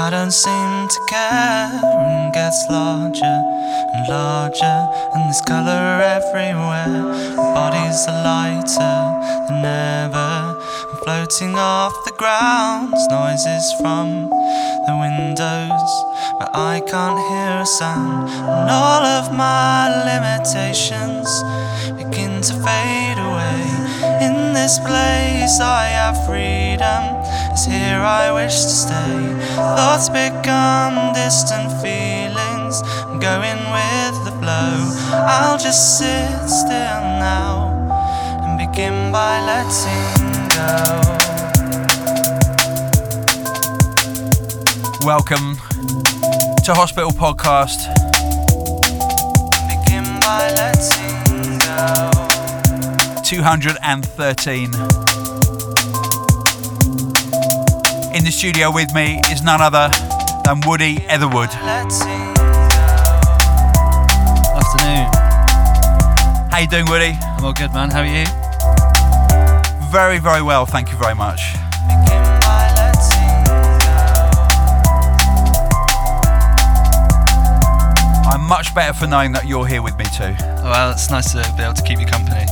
I don't seem to care, and gets larger and larger, and there's colour everywhere. Bodies are lighter than ever, and floating off the ground. Noises from the windows, but I can't hear a sound. And all of my limitations begin to fade away. In this place, I have freedom. Here I wish to stay. Thoughts become distant feelings. I'm going with the flow. I'll just sit still now and begin by letting go. Welcome to Hospital Podcast. Begin by letting go. 213. In the studio with me is none other than Woody Etherwood. Afternoon. How you doing, Woody? I'm all good, man. How are you? Very, very well, thank you very much. begin by letting I'm much better for knowing that you're here with me too. Oh, well, it's nice to be able to keep you company.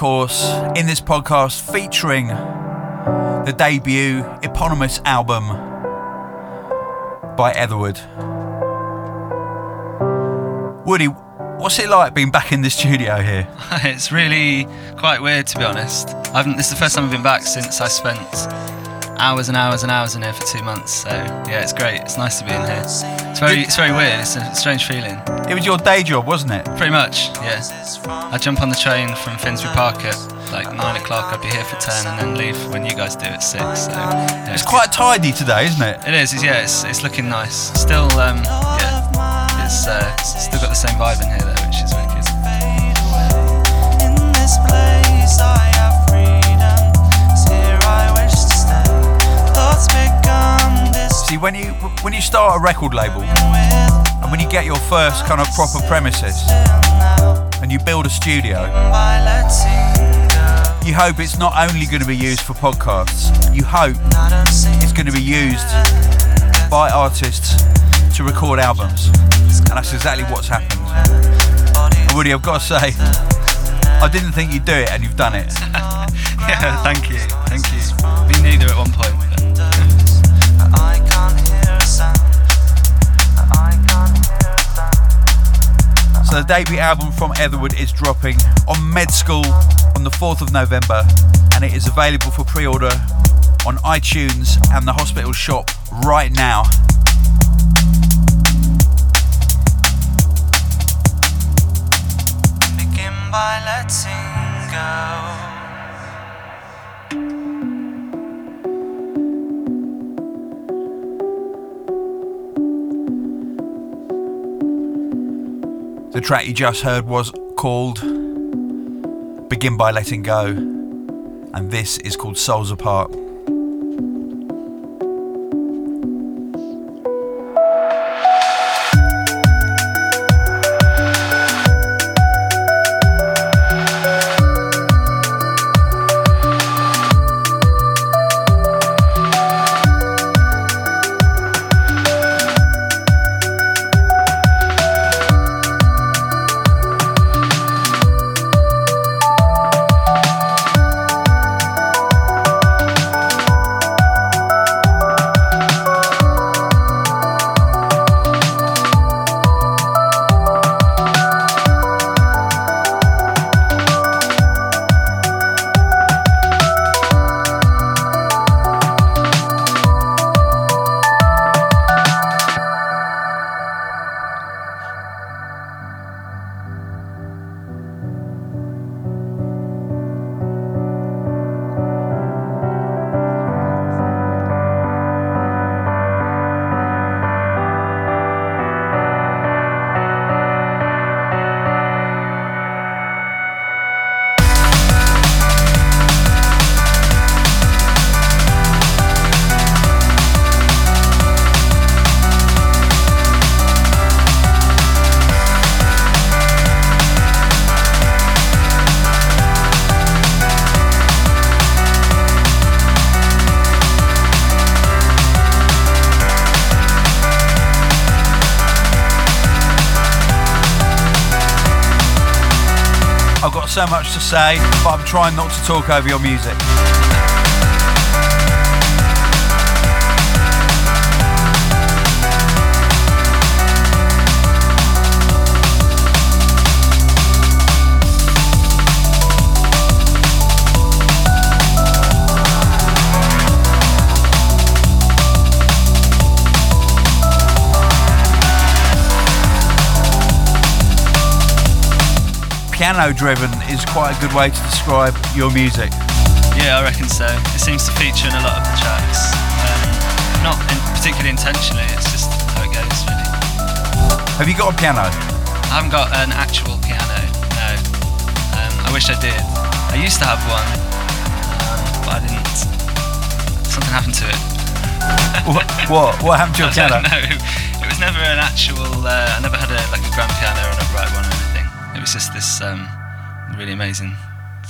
Course, in this podcast featuring the debut eponymous album by Etherwood. Woody, what's it like being back in the studio here? it's really quite weird, to be honest. I haven't. This is the first time I've been back since I spent hours and hours and hours in here for two months. So yeah, it's great. It's nice to be in here. It's very, it's very weird. It's a strange feeling. It was your day job, wasn't it? Pretty much, yeah. I jump on the train from Finsbury Park at like nine o'clock. I'd be here for ten, and then leave when you guys do at six. So yeah, It's quite tidy today, isn't it? It is. it's- Yeah, it's, it's looking nice. Still, um, yeah. It's uh, still got the same vibe in here though, which is really good. fade away. In this place, I have freedom. It's here I wish to stay. Thoughts become distant See, when you when you start a record label and when you get your first kind of proper premises. And you build a studio, you hope it's not only going to be used for podcasts. You hope it's going to be used by artists to record albums, and that's exactly what's happened. And Woody, I've got to say, I didn't think you'd do it, and you've done it. Yeah, thank you, thank you. Me neither at one point. So the debut album from Etherwood is dropping on Med School on the 4th of November, and it is available for pre-order on iTunes and the Hospital Shop right now. Begin by letting go. The track you just heard was called Begin by Letting Go, and this is called Souls Apart. So much to say, but I'm trying not to talk over your music. Piano driven is quite a good way to describe your music. Yeah, I reckon so. It seems to feature in a lot of the tracks. Um, not in particularly intentionally, it's just how it goes, really. Have you got a piano? I haven't got an actual piano, no. Um, I wish I did. I used to have one, um, but I didn't. Something happened to it. what, what? What happened to your I piano? don't know. It was never an actual. Uh, I never had a, like a grand piano or an upright one. It was just this um, really amazing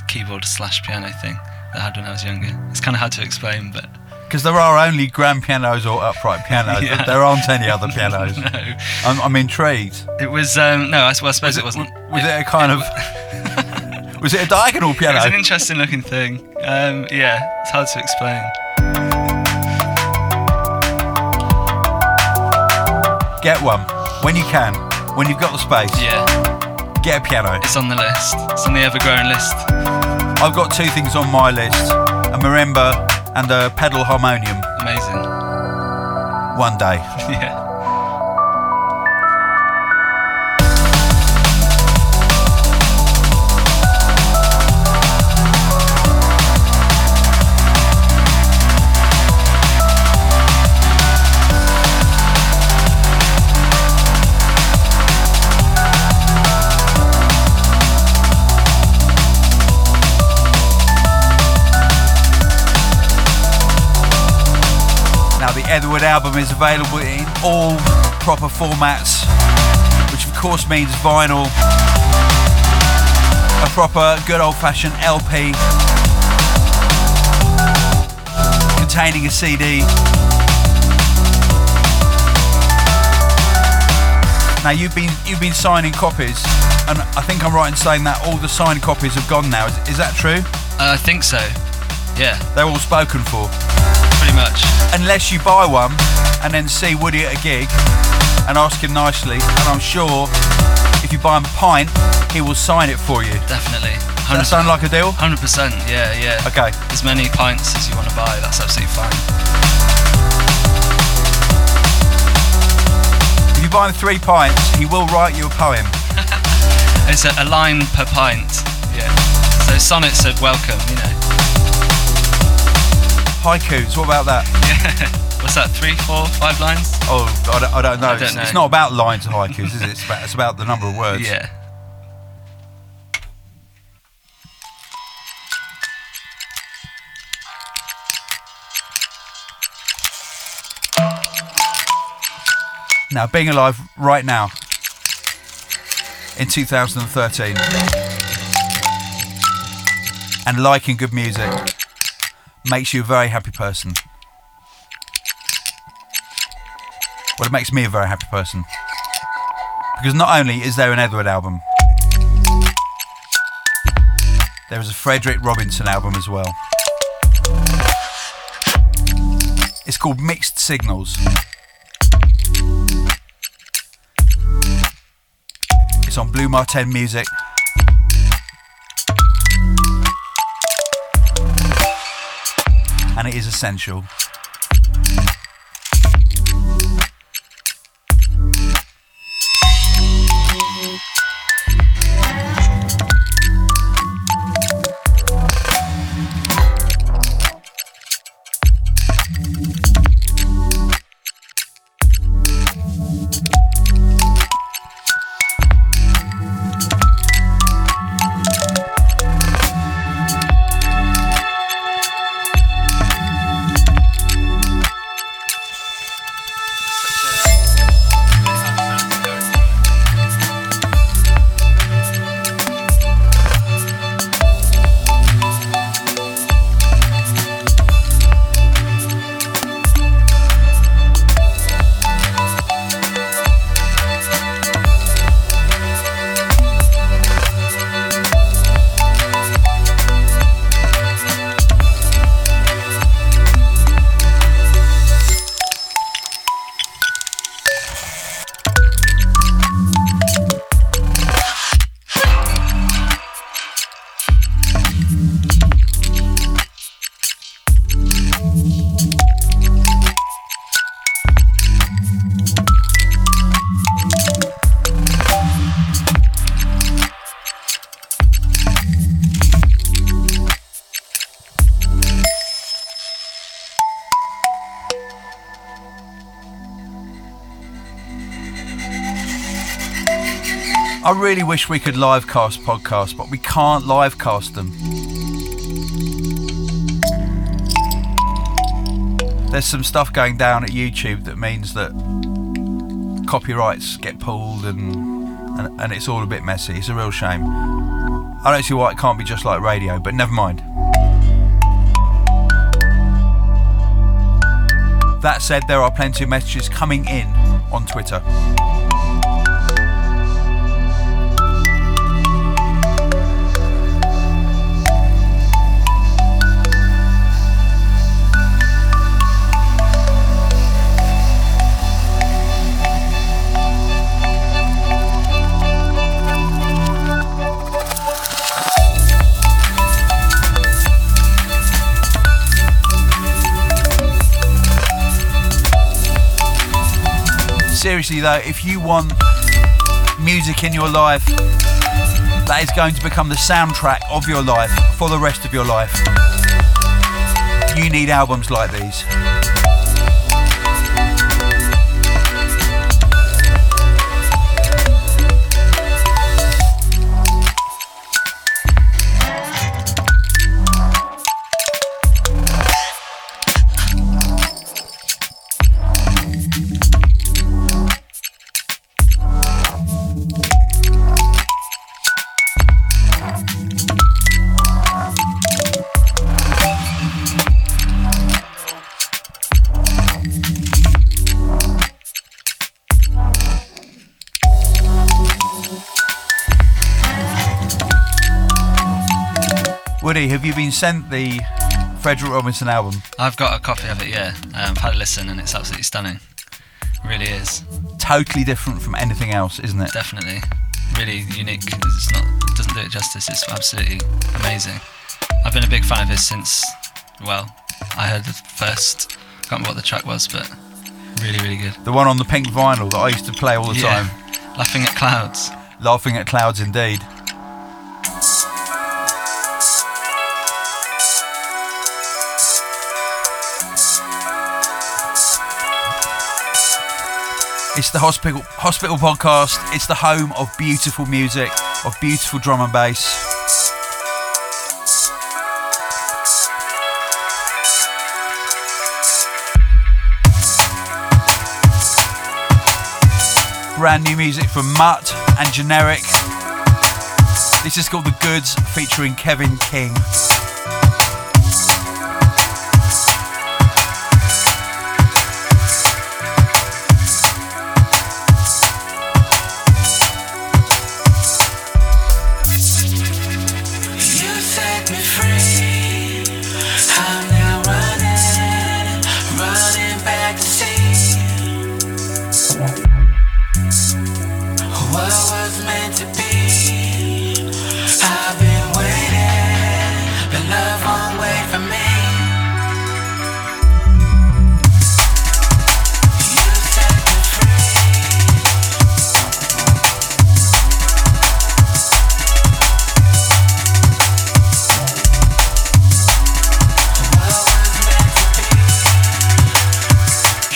keyboard slash piano thing that I had when I was younger. It's kind of hard to explain, but Because there are only grand pianos or upright pianos. Yeah. There aren't any other pianos. no, I'm, I'm intrigued. it was um, no. I, well, I suppose it, wasn't. Was it a kind of? was it a diagonal piano? It's an interesting looking thing. Um, yeah, it's hard to explain. Get one when you can. When you've got the space, Yeah, get a piano. it's on the list. It's on the ever-growing list. I've got two things on my list: a marimba and a pedal harmonium. Amazing. One day. Yeah. Now, the Etherwood album is available in all proper formats, which of course means vinyl, a proper good old fashioned LP containing a CD. Now you've been you've been signing copies, and I think I'm right in saying that all the signed copies have gone now. Is, is that true? Uh, I think so. Yeah, They're all spoken for. pretty much. Unless you buy one and then see Woody at a gig and ask him nicely. And I'm sure if you buy him a pint, he will sign it for you. Definitely. Does that sound like a deal? Hundred percent. Yeah, yeah. Okay. As many pints as you want to buy. That's absolutely fine. If you buy him three pints, he will write you a poem. It's a, a line per pint. Yeah. So sonnets of welcome. You know. Haikus, what about that? Yeah. What's that? Three, four, five lines? Oh, I don't, I don't know. I don't it's, know. it's not about lines of haikus, is it? It's about, it's about the number of words. Yeah. Now, being alive right now in 2013 and liking good music makes you a very happy person. Well, it makes me a very happy person. Because not only is there an Etherwood album, there is a Frederic Robinson album as well. It's called Mixed Signals. It's on Blu Mar Ten Music. And it is essential. Really wish we could live cast podcasts, but we can't live cast them. There's some stuff going down at YouTube that means that copyrights get pulled and, and and it's all a bit messy. It's a real shame. I don't see why it can't be just like radio, but never mind. That said, there are plenty of messages coming in on Twitter. Seriously though, if you want music in your life that is going to become the soundtrack of your life for the rest of your life, you need albums like these. Have you been sent the Frederic Robinson album? I've got a copy of it, yeah. Um, I've had a listen and it's absolutely stunning. It really is. Totally different from anything else, isn't it? Definitely. Really unique. It's not, it doesn't do it justice. It's absolutely amazing. I've been a big fan of his since, well, I heard the first, I can't remember what the track was, but really, really good. The one on the pink vinyl that I used to play all the Yeah. time. Laughing at Clouds. Laughing at clouds indeed. It's the hospital hospital podcast. It's the home of beautiful music, of beautiful drum and bass. Brand new music from Mutt and Generic. This is called The Goods featuring Kevin King.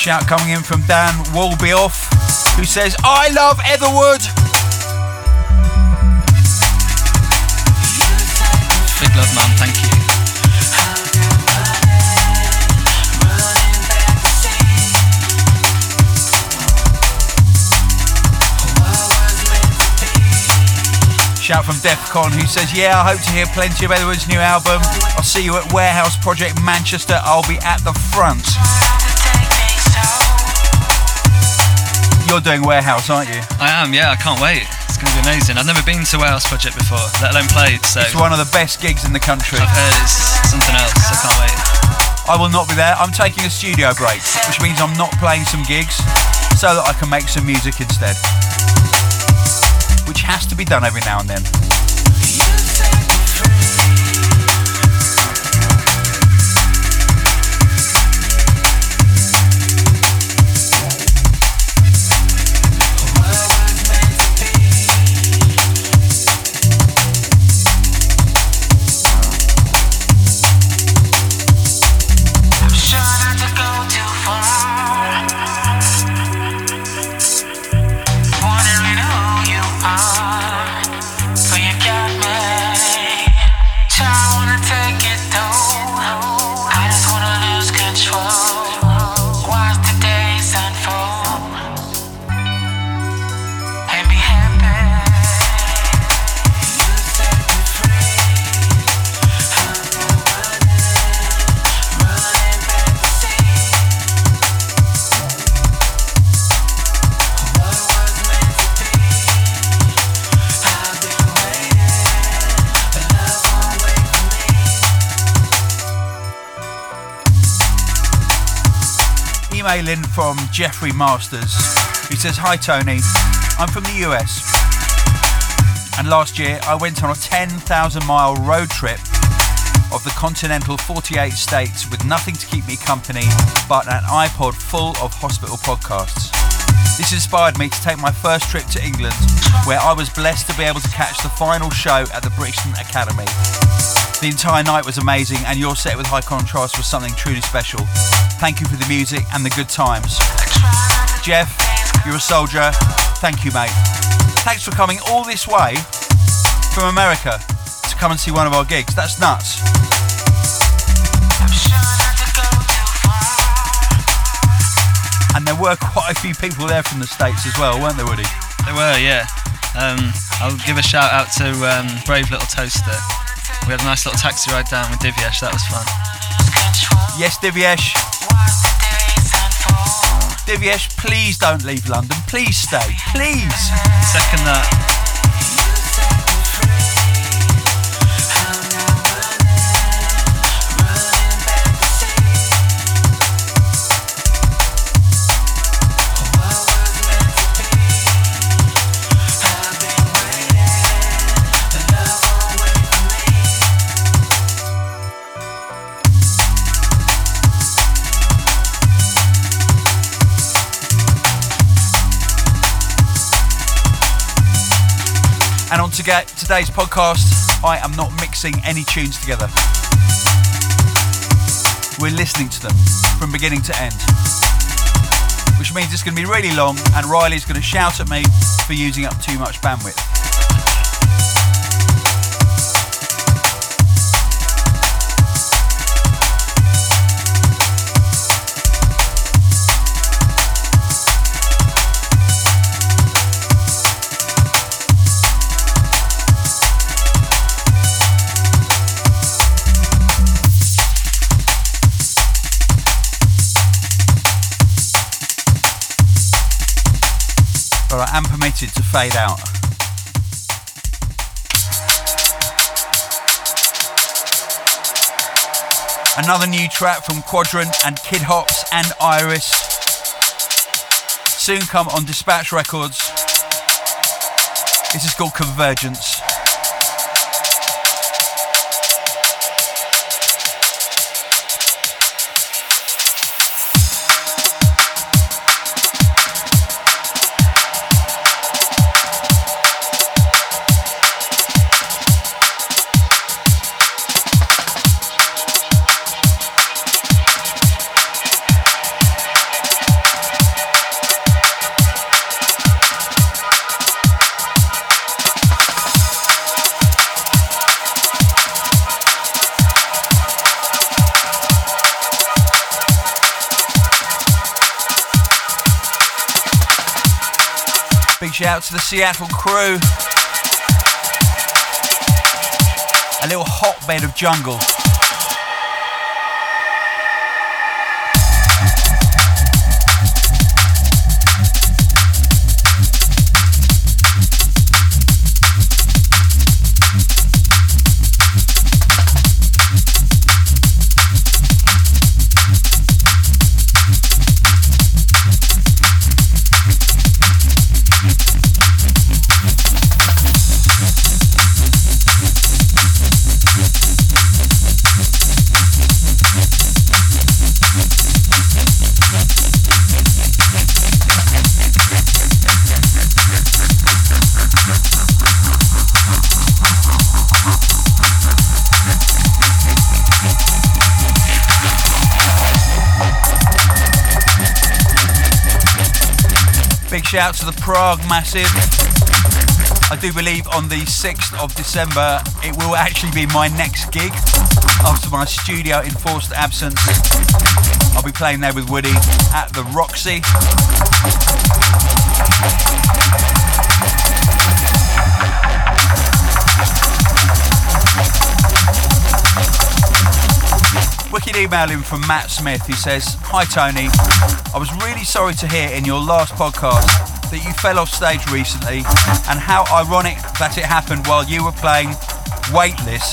Shout coming in from Dan Walbyoff, who says, I love Etherwood. Big love, man. Thank you. Shout from Defcon, who says, Yeah, I hope to hear plenty of Etherwood's new album. I'll see you at Warehouse Project Manchester. I'll be at the front. You're doing Warehouse, aren't you? I am, yeah. I can't wait. It's going to be amazing. I've never been to Warehouse Project before, let alone played, so It's one of the best gigs in the country. I've heard it's something else. I can't wait. I will not be there. I'm taking a studio break, which means I'm not playing some gigs so that I can make some music instead. Which has to be done every now and then. Email in from Jeffrey Masters. He says, Hi Tony, I'm from the US. And last year I went on a 10,000 mile road trip of the continental 48 states with nothing to keep me company but an iPod full of hospital podcasts. This inspired me to take my first trip to England, where I was blessed to be able to catch the final show at the Brixton Academy. The entire night was amazing, and your set with High Contrast was something truly special. Thank you for the music and the good times. Jeff, you're a soldier. Thank you, mate. Thanks for coming all this way from America to come and see one of our gigs. That's nuts. And there were quite a few people there from the States as well, weren't there, Woody? They were, yeah. Um, I'll give a shout out to um, Brave Little Toaster. We had a nice little taxi ride down with Divyesh, that was fun. Yes, Divyesh. Divyesh, please don't leave London. Please stay. Please. Second that. To get today's podcast, I am not mixing any tunes together. We're listening to them from beginning to end. Which means it's going to be really long, and Riley's going to shout at me for using up too much bandwidth. To fade out. Another new track from Quadrant and Kid Hops and Iris. Soon come on Dispatch Records. This is called Convergence. Shout out to the Seattle crew. A little hotbed of jungle. Shout to the Prague Massive. I do believe on the 6th of December it will actually be my next gig after my studio enforced absence. I'll be playing there with Woody at the Roxy. Wicked email in from Matt Smith who says, Hi Tony, I was really sorry to hear in your last podcast that you fell off stage recently and how ironic that it happened while you were playing Weightless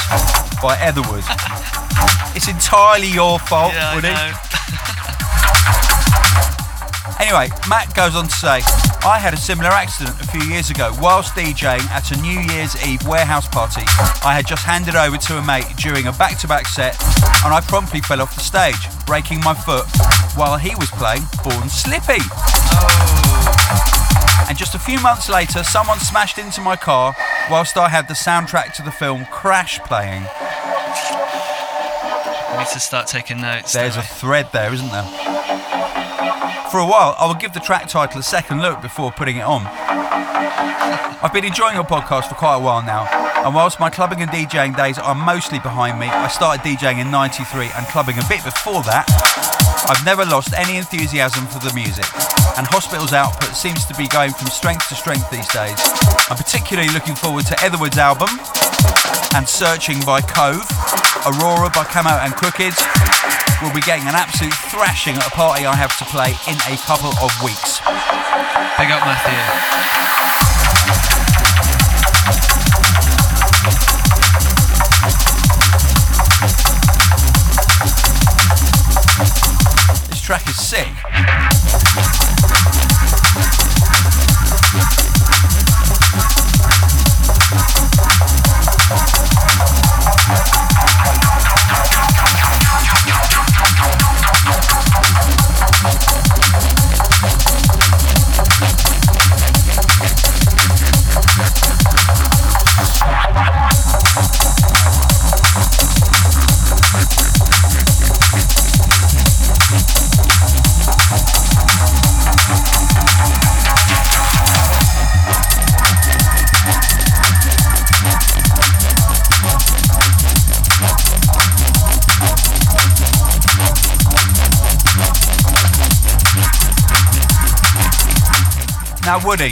by Etherwood. it's entirely your fault, Yeah, I Woody. know. Anyway, Matt goes on to say, I had a similar accident a few years ago whilst DJing at a New Year's Eve warehouse party. I had just handed over to a mate during a back to back set and I promptly fell off the stage, breaking my foot while he was playing Born Slippy. Oh. And just a few months later, someone smashed into my car whilst I had the soundtrack to the film Crash playing. We need to start taking notes. There's a thread there, isn't there? For a while, I will give the track title a second look before putting it on. I've been enjoying your podcast for quite a while now, and whilst my clubbing and DJing days are mostly behind me, I started DJing in 93 and clubbing a bit before that. I've never lost any enthusiasm for the music, and Hospital's output seems to be going from strength to strength these days. I'm particularly looking forward to Etherwood's album, and Searching by Cove, Aurora by Camo and Krooked. We'll be getting an absolute thrashing at a party I have to play in a couple of weeks. Big up Matthew. This track is sick. Now, Woody,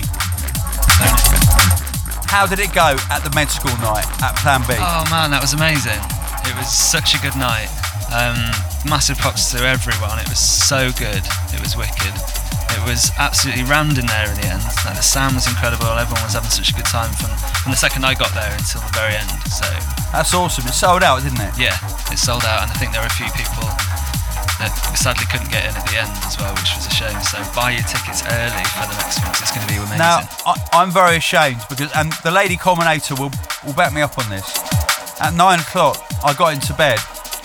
how did it go at the med school night at Plan B? Oh man, that was amazing. It was such a good night. Um, massive props to everyone. It was so good. It was wicked. It was absolutely rammed in there in the end. Like the sound was incredible. Everyone was having such a good time from, from the second I got there until the very end. So That's awesome. It sold out, didn't it? yeah, it sold out, and I think there were a few people that sadly couldn't get in at the end as well, which was a shame. So buy your tickets early for the next one. It's going to be amazing. Now, I, I'm very ashamed because, and the lady culminator will, will back me up on this. At nine o'clock, I got into bed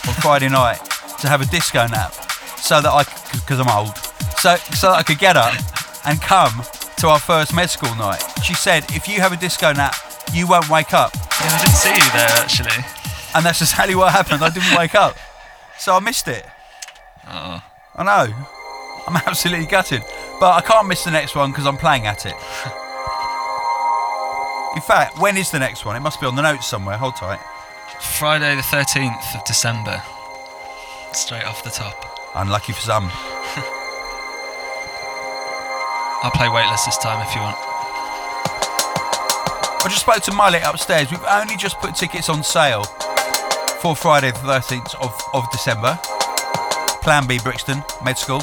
on Friday night to have a disco nap so that I, because I'm old, so, so that I could get up and come to our first med school night. She said, if you have a disco nap, you won't wake up. yeah, I didn't see you there actually. And that's exactly what happened. I didn't wake up. So I missed it. Oh, I know. I'm absolutely gutted. But I can't miss the next one because I'm playing at it. In fact, when is the next one? It must be on the notes somewhere. Hold tight. Friday the 13th of December. Straight off the top. Unlucky for some. I'll play weightless this time if you want. I just spoke to Mullet upstairs. We've only just put tickets on sale for Friday the 13th of, of December. Plan B Brixton, Med School.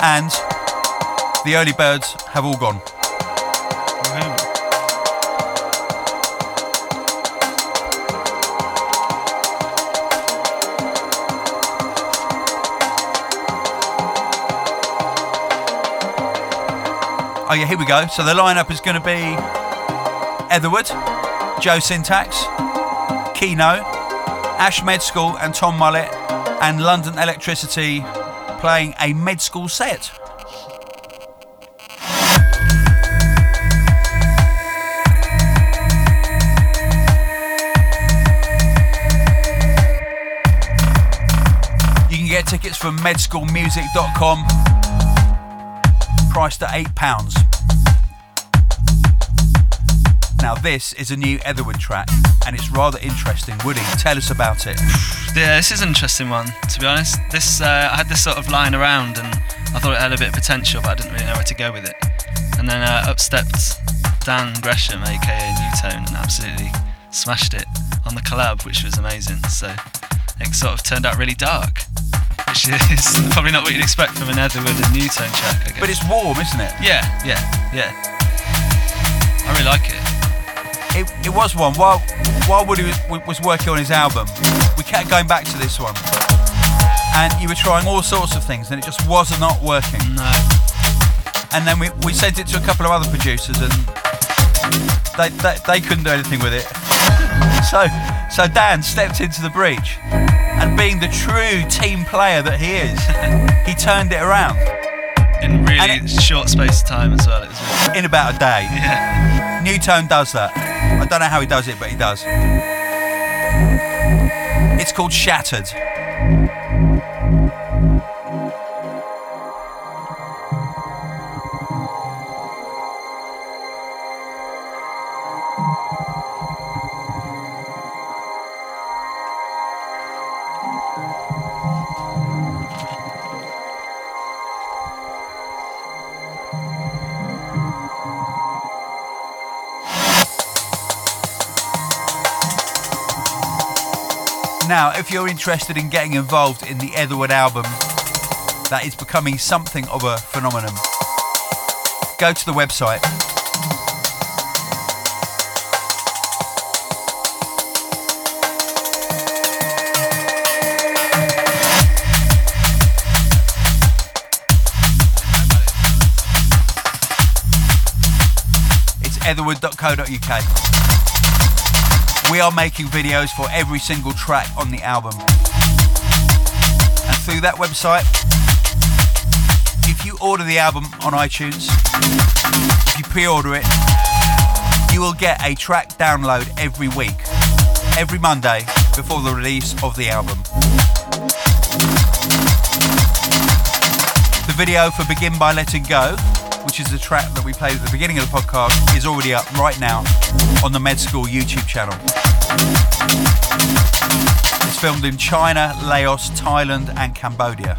And the early birds have all gone. Oh yeah, here we go. So the lineup is going to be Etherwood, Joe Syntax, Kino, Ash Med School and Tom Mullet, and London Electricity playing a med school set. You can get tickets from medschoolmusic.com, priced at £8. Now, this is a new Etherwood track, and it's rather interesting. Woody, tell us about it. Yeah, this is an interesting one. To be honest, this uh, I had this sort of lying around, and I thought it had a bit of potential, but I didn't really know where to go with it. And then uh, up stepped Dan Gresham, aka Nu:Tone, and absolutely smashed it on the collab, which was amazing. So it sort of turned out really dark, which is probably not what you'd expect from an Etherwood and Nu:Tone track. I guess. But it's warm, isn't it? yeah, yeah, yeah. I really like it. It, it was one. While while Woody was, was working on his album, we kept going back to this one, and you were trying all sorts of things, and it just was not working. No, and then we, we sent it to a couple of other producers, and they, they, they couldn't do anything with it. So, so Dan stepped into the breach, and being the true team player that he is, he turned it around In really it- short space of time as well. It was really, in about a day. yeah. Nu:Tone does that. I don't know how he does it, but he does. It's called Shattered. Now, if you're interested in getting involved in the Etherwood album, that is becoming something of a phenomenon, go to the website. It's etherwood.co.uk. We are making videos for every single track on the album. And through that website, if you order the album on iTunes, if you pre order it, you will get a track download every week, every Monday before the release of the album. The video for Begin by Letting Go, which is the track that we played at the beginning of the podcast, is already up right now on the Med School YouTube channel. It's filmed in China, Laos, Thailand, and Cambodia.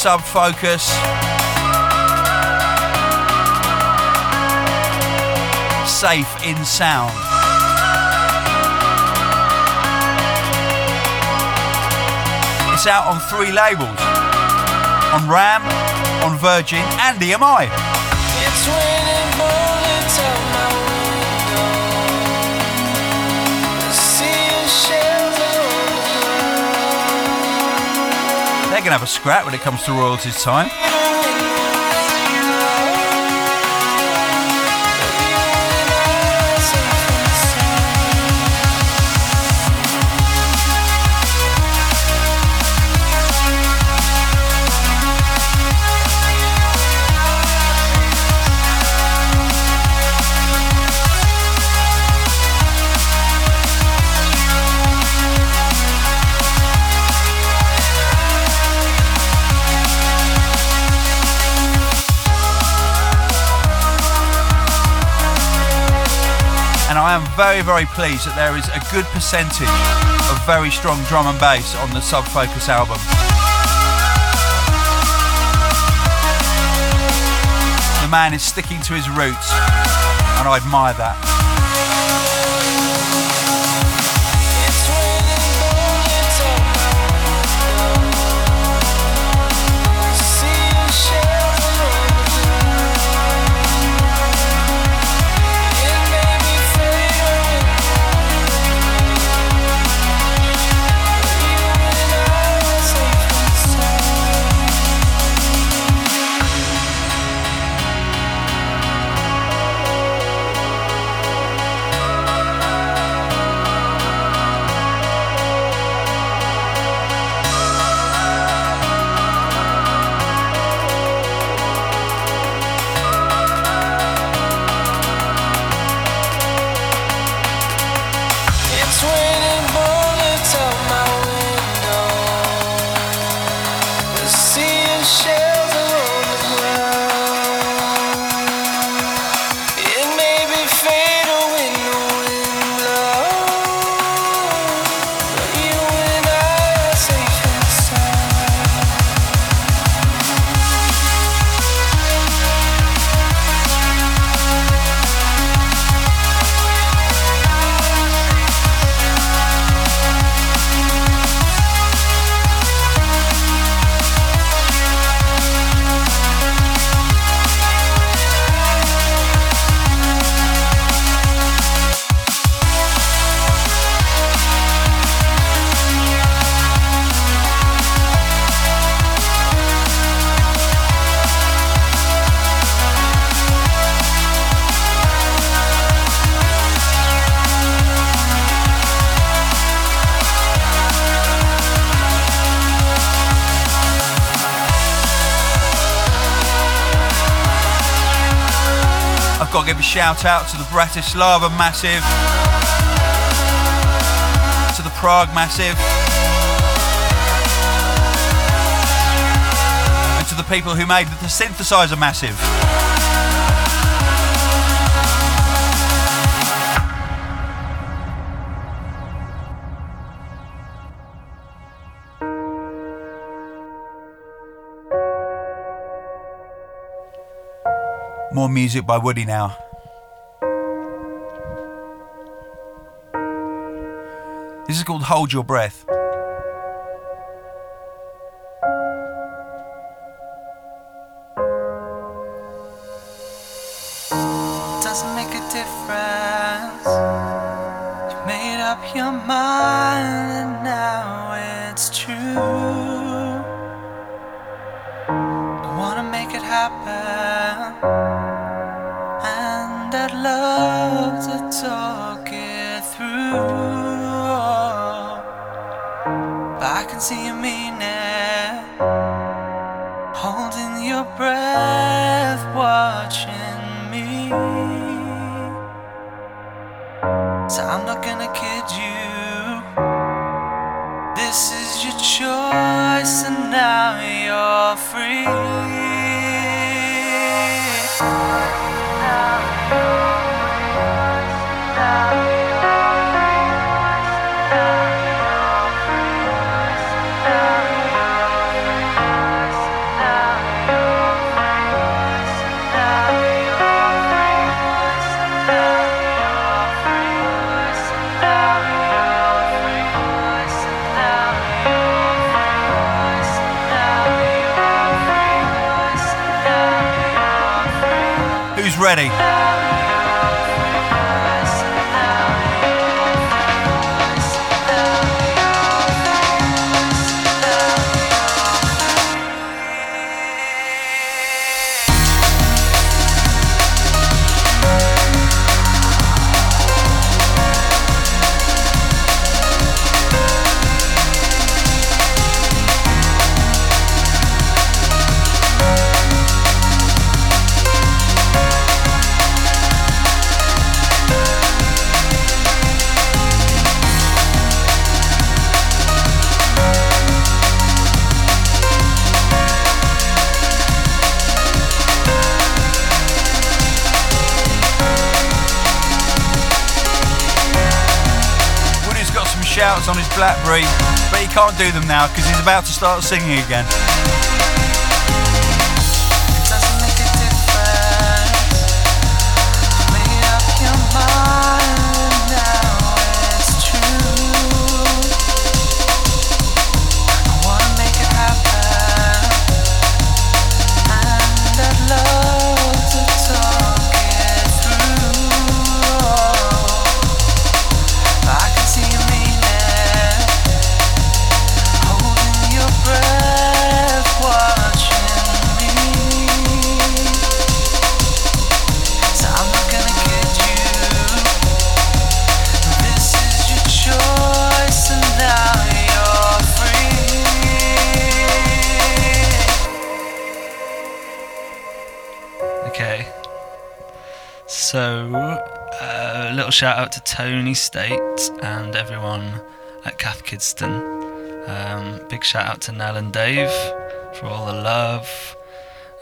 Sub focus. Safe in sound. It's out on three labels on Ram, on Virgin, and EMI. They're going to have a scrap when it comes to royalties time. Very, very pleased that there is a good percentage of very strong drum and bass on the Sub Focus album. The man is sticking to his roots, and I admire that. Got to give a shout out to the Bratislava Massive, to the Prague Massive, and to the people who made the synthesizer Massive. More music by Woody now. This is called Hold Your Breath. Can't do them now because he's about to start singing again. Shout out to Tony State and everyone at Cath Kidston. Um, big shout out to Nell and Dave for all the love.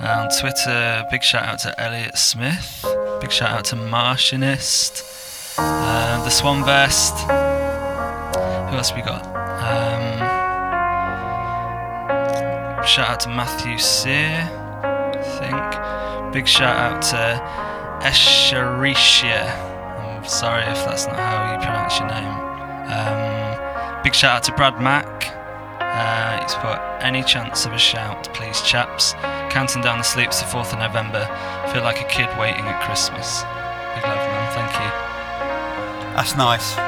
On Twitter, big shout out to Elliot Smith. Big shout out to Martianist. Um, the Swan Vest. Who else we got? Um, shout out to Matthew Sear, I think. Big shout out to Escharisha. Sorry if that's not how you pronounce your name. Um, big shout out to Brad Mack. Uh, he's put any chance of a shout, please, chaps. Counting down the sleeps to 4th of November. Feel like a kid waiting at Christmas. Big love, man. Thank you. That's nice.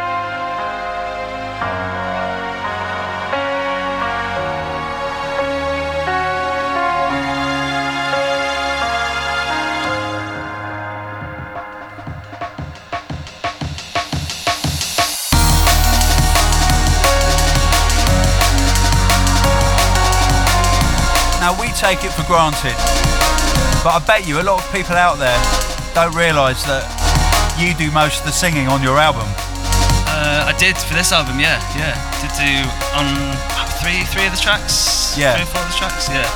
Take it for granted, but I bet you a lot of people out there don't realise that you do most of the singing on your album. Uh, I did for this album, yeah, yeah. Did do on three, three of the tracks. Yeah. Three or four of the tracks, yeah.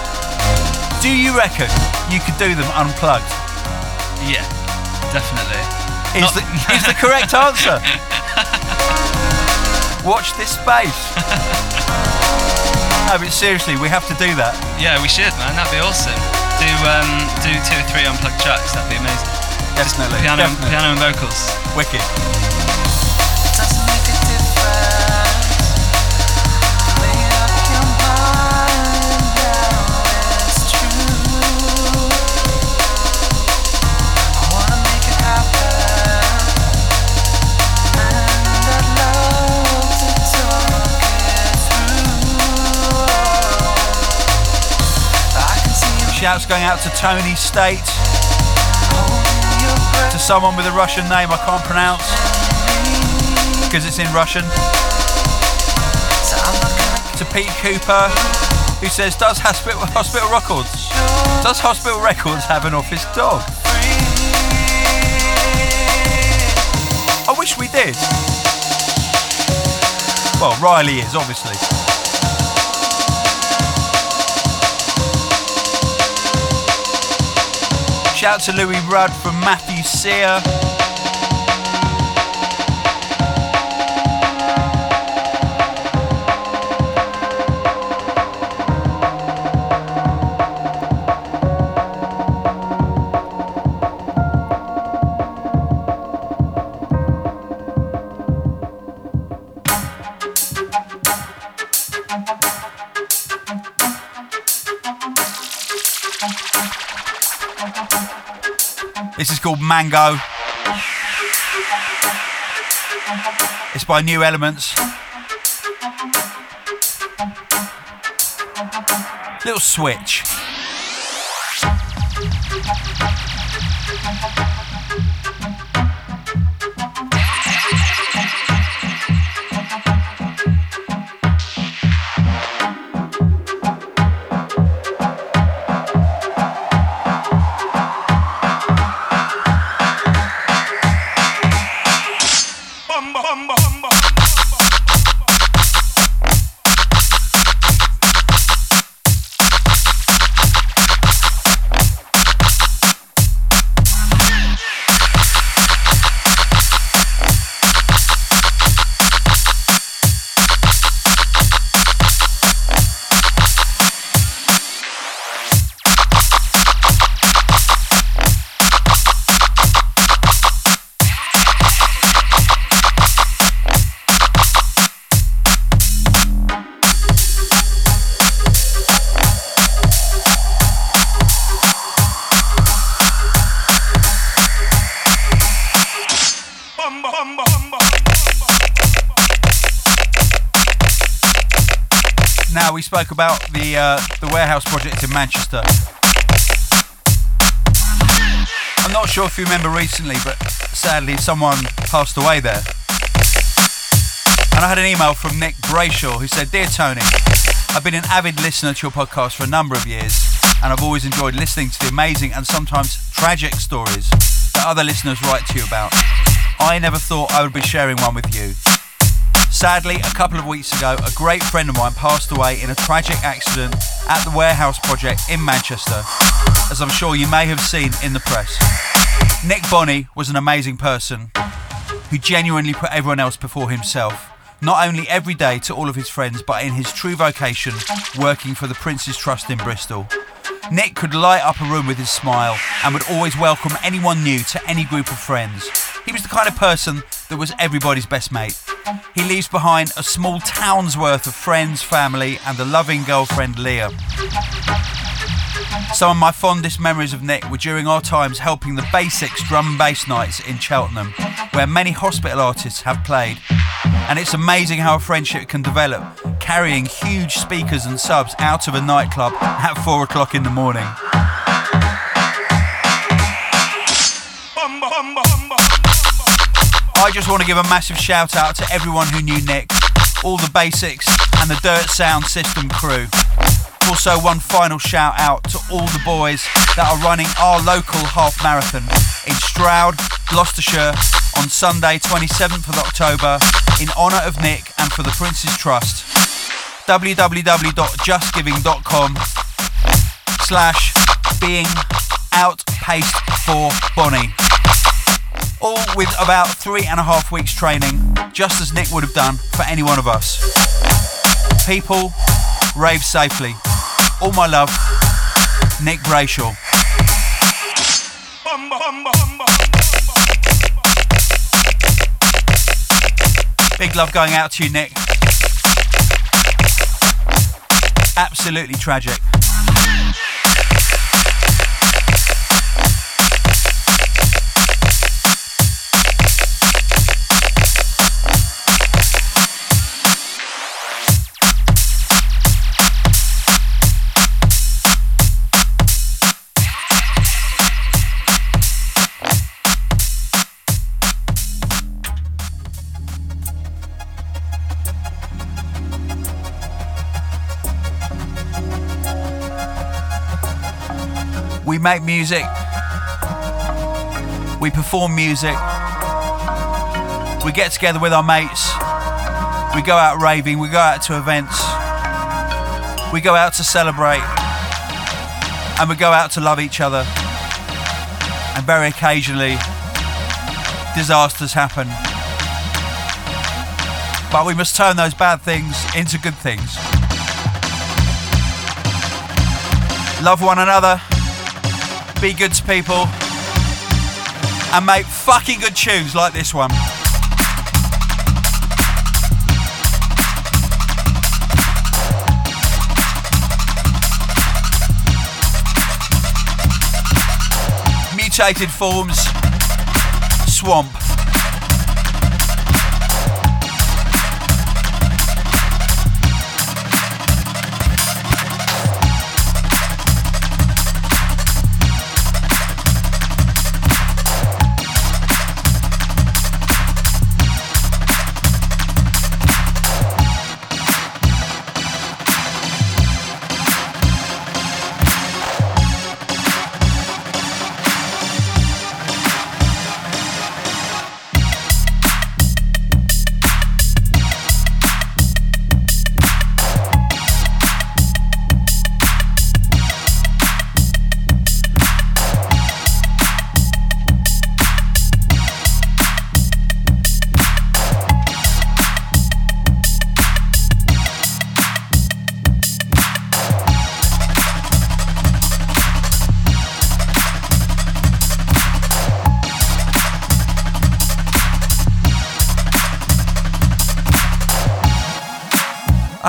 Do you reckon you could do them unplugged? Yeah, definitely. Is, Not- the, is the correct answer. Watch this space. no, but seriously, we have to do that. Yeah, we should, man. That'd be awesome. Do um, do two or three unplugged tracks. That'd be amazing. Definitely. Piano, definitely. piano and vocals. Wicked. Shouts going out to Tony State, to someone with a Russian name I can't pronounce because it's in Russian. To Pete Cooper, who says, Does Hospital, Hospital Records Does Hospital Records have an office dog? I wish we did. Well, Riley is, obviously. Shout to Louis Rudd from Matthew Sear. Called Mango. It's by Nu Elementz. Little switch. Remember recently, but sadly someone passed away there. And I had an email from Nick Brayshaw who said, "Dear Tony, I've been an avid listener to your podcast for a number of years, and I've always enjoyed listening to the amazing and sometimes tragic stories that other listeners write to you about. I never thought I would be sharing one with you." Sadly, a couple of weeks ago, a great friend of mine passed away in a tragic accident at the Warehouse Project in Manchester, as I'm sure you may have seen in the press. Nick Bonney was an amazing person who genuinely put everyone else before himself, not only every day to all of his friends, but in his true vocation, working for the Prince's Trust in Bristol. Nick could light up a room with his smile and would always welcome anyone new to any group of friends. He was the kind of person that was everybody's best mate. He leaves behind a small town's worth of friends, family, and a loving girlfriend, Leah. Some of my fondest memories of Nick were during our times helping the Basics drum bass nights in Cheltenham, where many hospital artists have played. And it's amazing how a friendship can develop, carrying huge speakers and subs out of a nightclub at four o'clock in the morning. I just want to give a massive shout out to everyone who knew Nick, all the basics, and the Dirt Sound System crew. Also, one final shout out to all the boys that are running our local half marathon in Stroud, Gloucestershire on Sunday, 27th of October, in honour of Nick and for the Prince's Trust. www.justgiving.com slash being outpaced for Bonnie. All with about three and a half weeks training, just as Nick would have done for any one of us. People, rave safely. All my love, Nick Brayshaw. Big love going out to you, Nick. Absolutely tragic. Make music. We perform music. We get together with our mates. We go out raving. We go out to events. We go out to celebrate. And we go out to love each other. And very occasionally, disasters happen. But we must turn those bad things into good things. Love one another be good to people, and make fucking good tunes like this one. Mutated forms, swamp.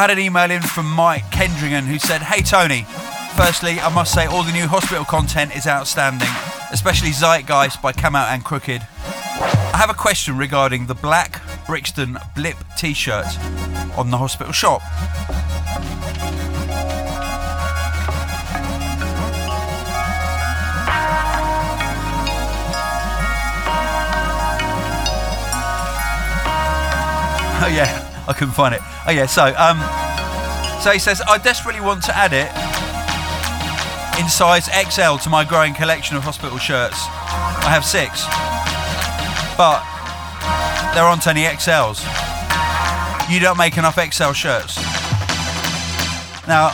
Had an email in from Mike Kendringan who said, Hey Tony, firstly, I must say all the new hospital content is outstanding, especially Zeitgeist by Camo and Krooked. I have a question regarding the black Brixton Blip t shirt on the hospital shop. Oh yeah, I couldn't find it. Oh yeah, so um, so he says I desperately want to add it in size XL to my growing collection of hospital shirts. I have six, but there aren't any XLs. You don't make enough XL shirts. Now,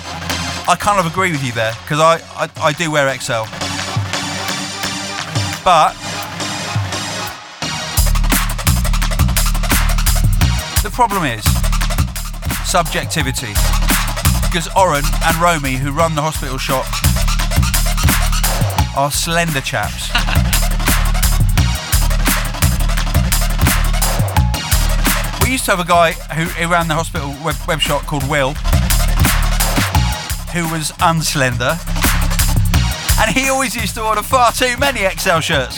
I kind of agree with you there because I, I I do wear XL, but problem is subjectivity. Because Oren and Romy, who run the hospital shop, are slender chaps. we used to have a guy who, who ran the hospital web, web shop called Will, who was unslender, and he always used to order far too many XL shirts.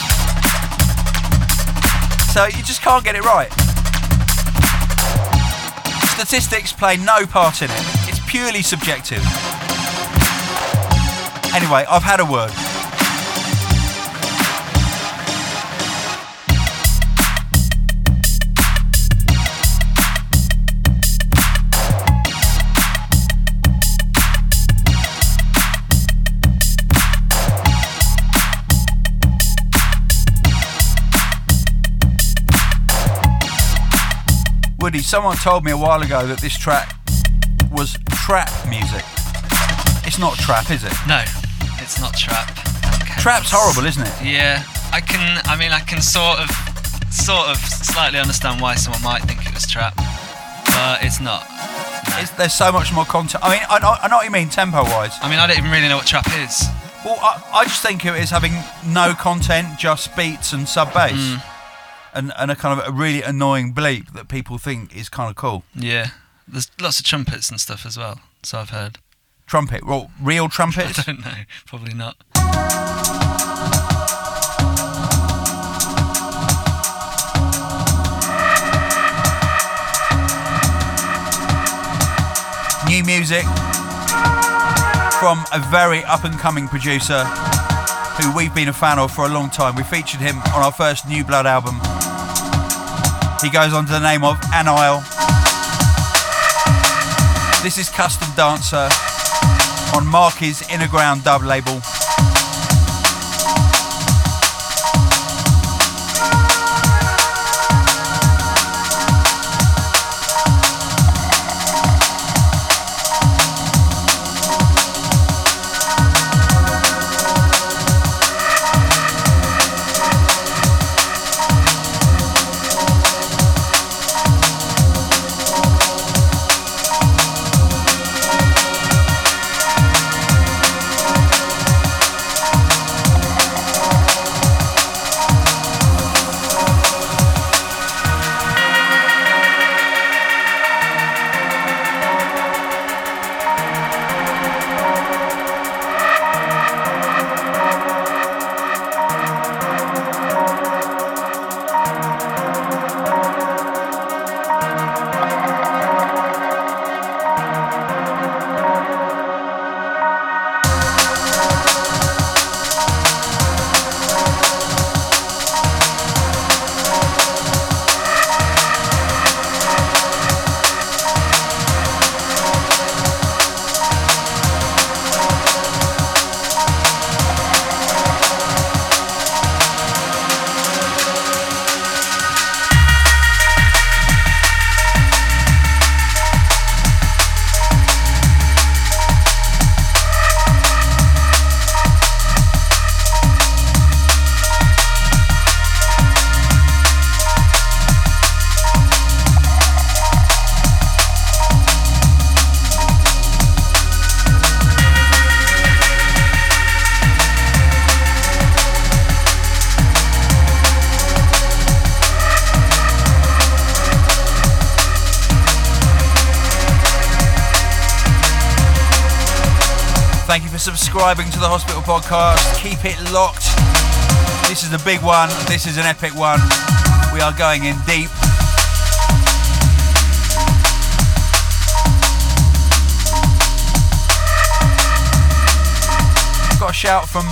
So you just can't get it right. Statistics play no part in it. It's purely subjective. Anyway, I've had a word. Woody, someone told me a while ago that this track was trap music. It's not trap, is it? No, it's not trap. Okay. Trap's horrible, isn't it? Yeah, I can. I mean, I can sort of, sort of, slightly understand why someone might think it was trap, but it's not. No. It's, there's so much more content. I mean, I know, I know what you mean tempo-wise. I mean, I don't even really know what trap is. Well, I, I just think of it as having no content, just beats and sub bass, Mm. And and a kind of a really annoying bleep that people think is kind of cool. Yeah, there's lots of trumpets and stuff as well. So I've heard. Trumpet, well, real I don't know. Probably not. New music from a very up and coming producer who we've been a fan of for a long time. We featured him on our first New Blood album. He goes under the name of Anile. This is Custom Dancer on Marky's Innerground dub label. Subscribing to the Hospital Podcast. Keep it locked. This is a big one. This is an epic one. We are going in deep. Got a shout from.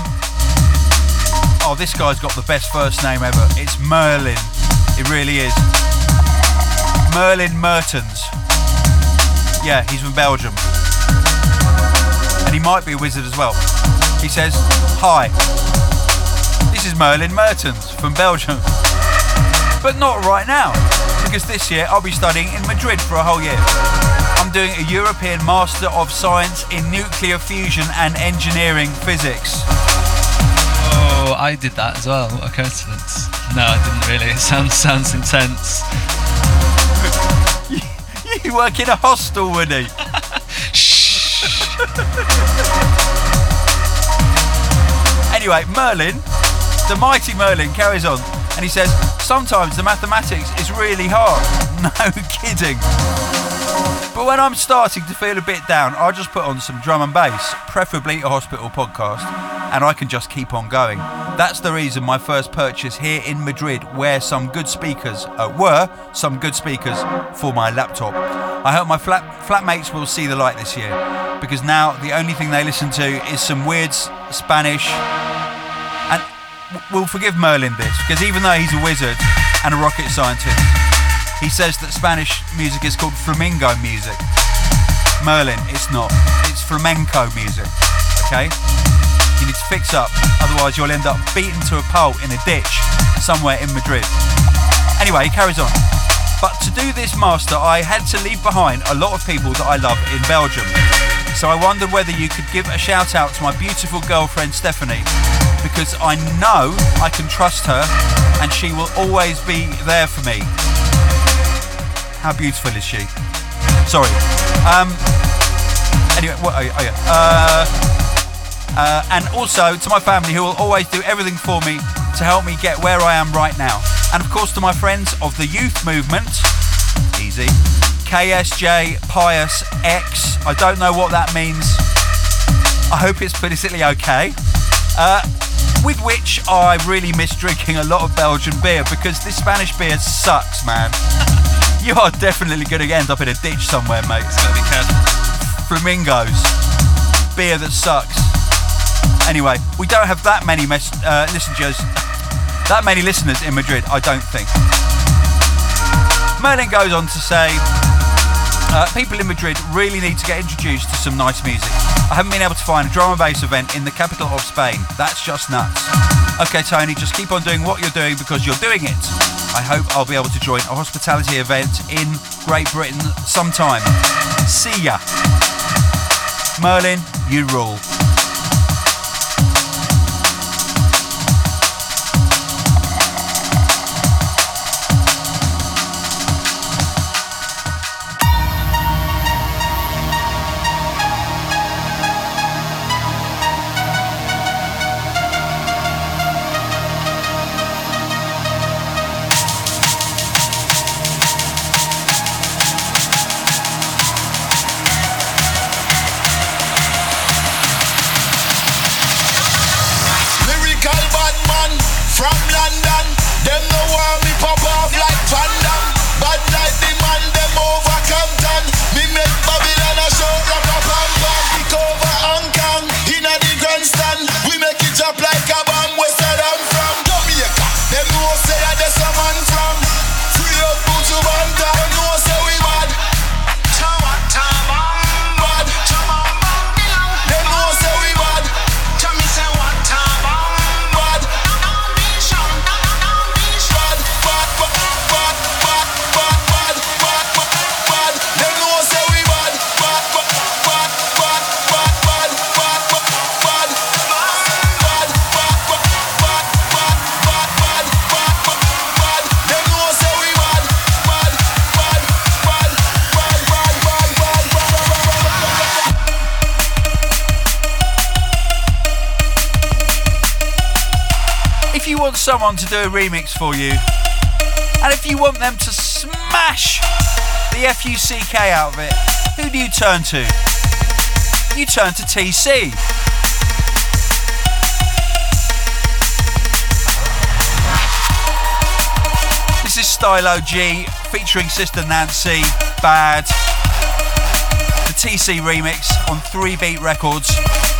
Oh, this guy's got the best first name ever. It's Merlin. It really is. Merlin Mertens. Yeah, he's from Belgium might be a wizard as well. He says, Hi, this is Merlin Mertens from Belgium. But not right now, because this year I'll be studying in Madrid for a whole year. I'm doing a European Master of Science in Nuclear Fusion and Engineering Physics. Oh, I did that as well. What a coincidence. No, I didn't really. It sounds sounds intense. You work in a hostel, Woody. Anyway, Merlin, the mighty Merlin, carries on and he says, Sometimes the mathematics is really hard. No kidding. But when I'm starting to feel a bit down, I'll just put on some drum and bass, preferably a hospital podcast, and I can just keep on going. That's the reason my first purchase here in Madrid where some good speakers, uh, were some good speakers for my laptop. I hope my flat flatmates will see the light this year, because now the only thing they listen to is some weird Spanish and we'll forgive Merlin this because even though he's a wizard and a rocket scientist, he says that Spanish music is called flamenco music. Merlin, it's not. It's flamenco music. Okay? You need to fix up, otherwise you'll end up beaten to a pulp in a ditch somewhere in Madrid. Anyway, he carries on. But to do this master, I had to leave behind a lot of people that I love in Belgium. So I wondered whether you could give a shout out to my beautiful girlfriend Stephanie, because I know I can trust her and she will always be there for me. How beautiful is she? Sorry. Um. Anyway, what? Oh, oh, yeah. Uh, uh, and also to my family who will always do everything for me to help me get where I am right now. And of course to my friends of the youth movement. Easy. KSJ Pius X. I don't know what that means. I hope it's politically okay. Uh, with which I really miss drinking a lot of Belgian beer because this Spanish beer sucks, man. you are definitely going to end up in a ditch somewhere, mate. Gotta be careful. Flamingos. Beer that sucks. Anyway, we don't have that many mes- uh, listeners, that many listeners in Madrid, I don't think. Merlin goes on to say, uh, people in Madrid really need to get introduced to some nice music. I haven't been able to find a drum and bass event in the capital of Spain. That's just nuts. Okay, Tony, just keep on doing what you're doing because you're doing it. I hope I'll be able to join a hospitality event in Great Britain sometime. See ya. Merlin, you rule. Want someone to do a remix for you, and if you want them to smash the FUCK out of it, who do you turn to? You turn to TC. This is Stylo G featuring Sister Nancy, Bad. The TC remix on 3 Beat Records.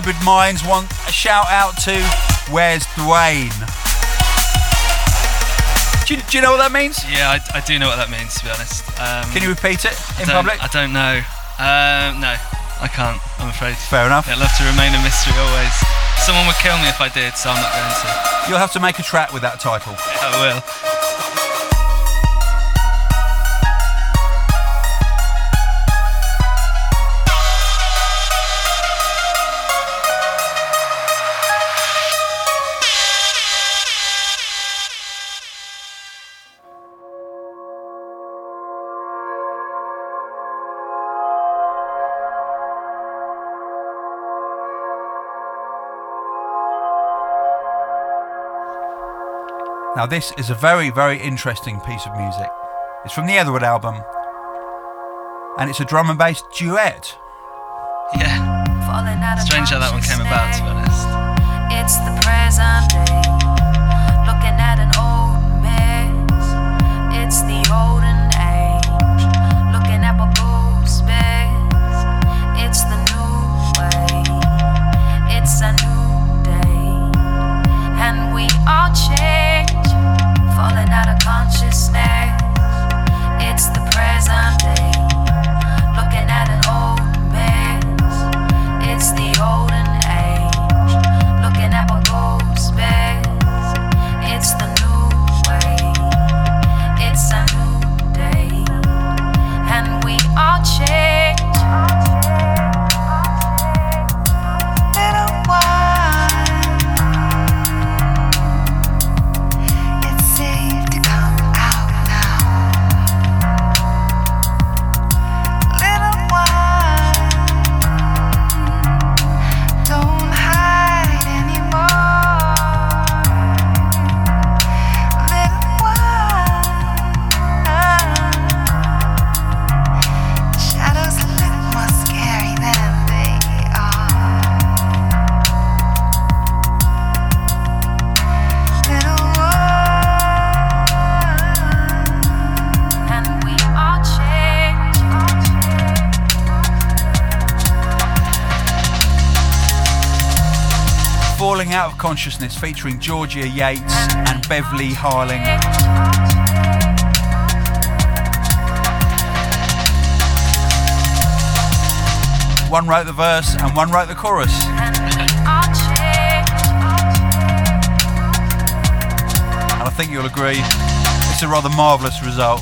Hybrid Minds want a shout out to Where's Dwayne? Do you, do you know what that means? Yeah, I, I do know what that means, to be honest. Um, Can you repeat it I in don't- public? I don't know. Um, no, I can't, I'm afraid. Fair enough. It'll have to remain a mystery always. Someone would kill me if I did, so I'm not going to. You'll have to make a track with that title. I will. Now, this is a very, very interesting piece of music. It's from the Etherwood album, and it's a drum and bass duet. Yeah. Strange how that one came about, to be honest. It's the present day, consciousness. Falling Out of Consciousness featuring Georgia Yates and Beverly Harling. One wrote the verse and one wrote the chorus. And I think you'll agree, it's a rather marvellous result.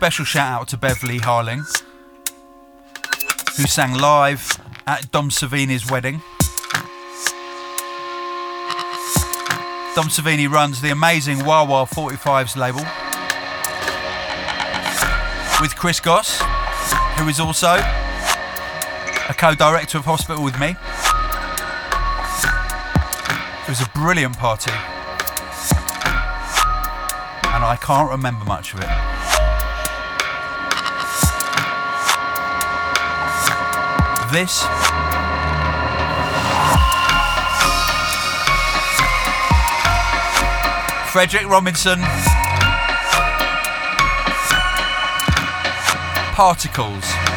Special shout out to Beverly Harling, who sang live at Dom Servini's wedding. Dom Servini runs the amazing Wah Wah 45s label with Chris Goss, who is also a co-director of Hospital with me. It was a brilliant party, and I can't remember much of it. This Frederic Robinson Particles.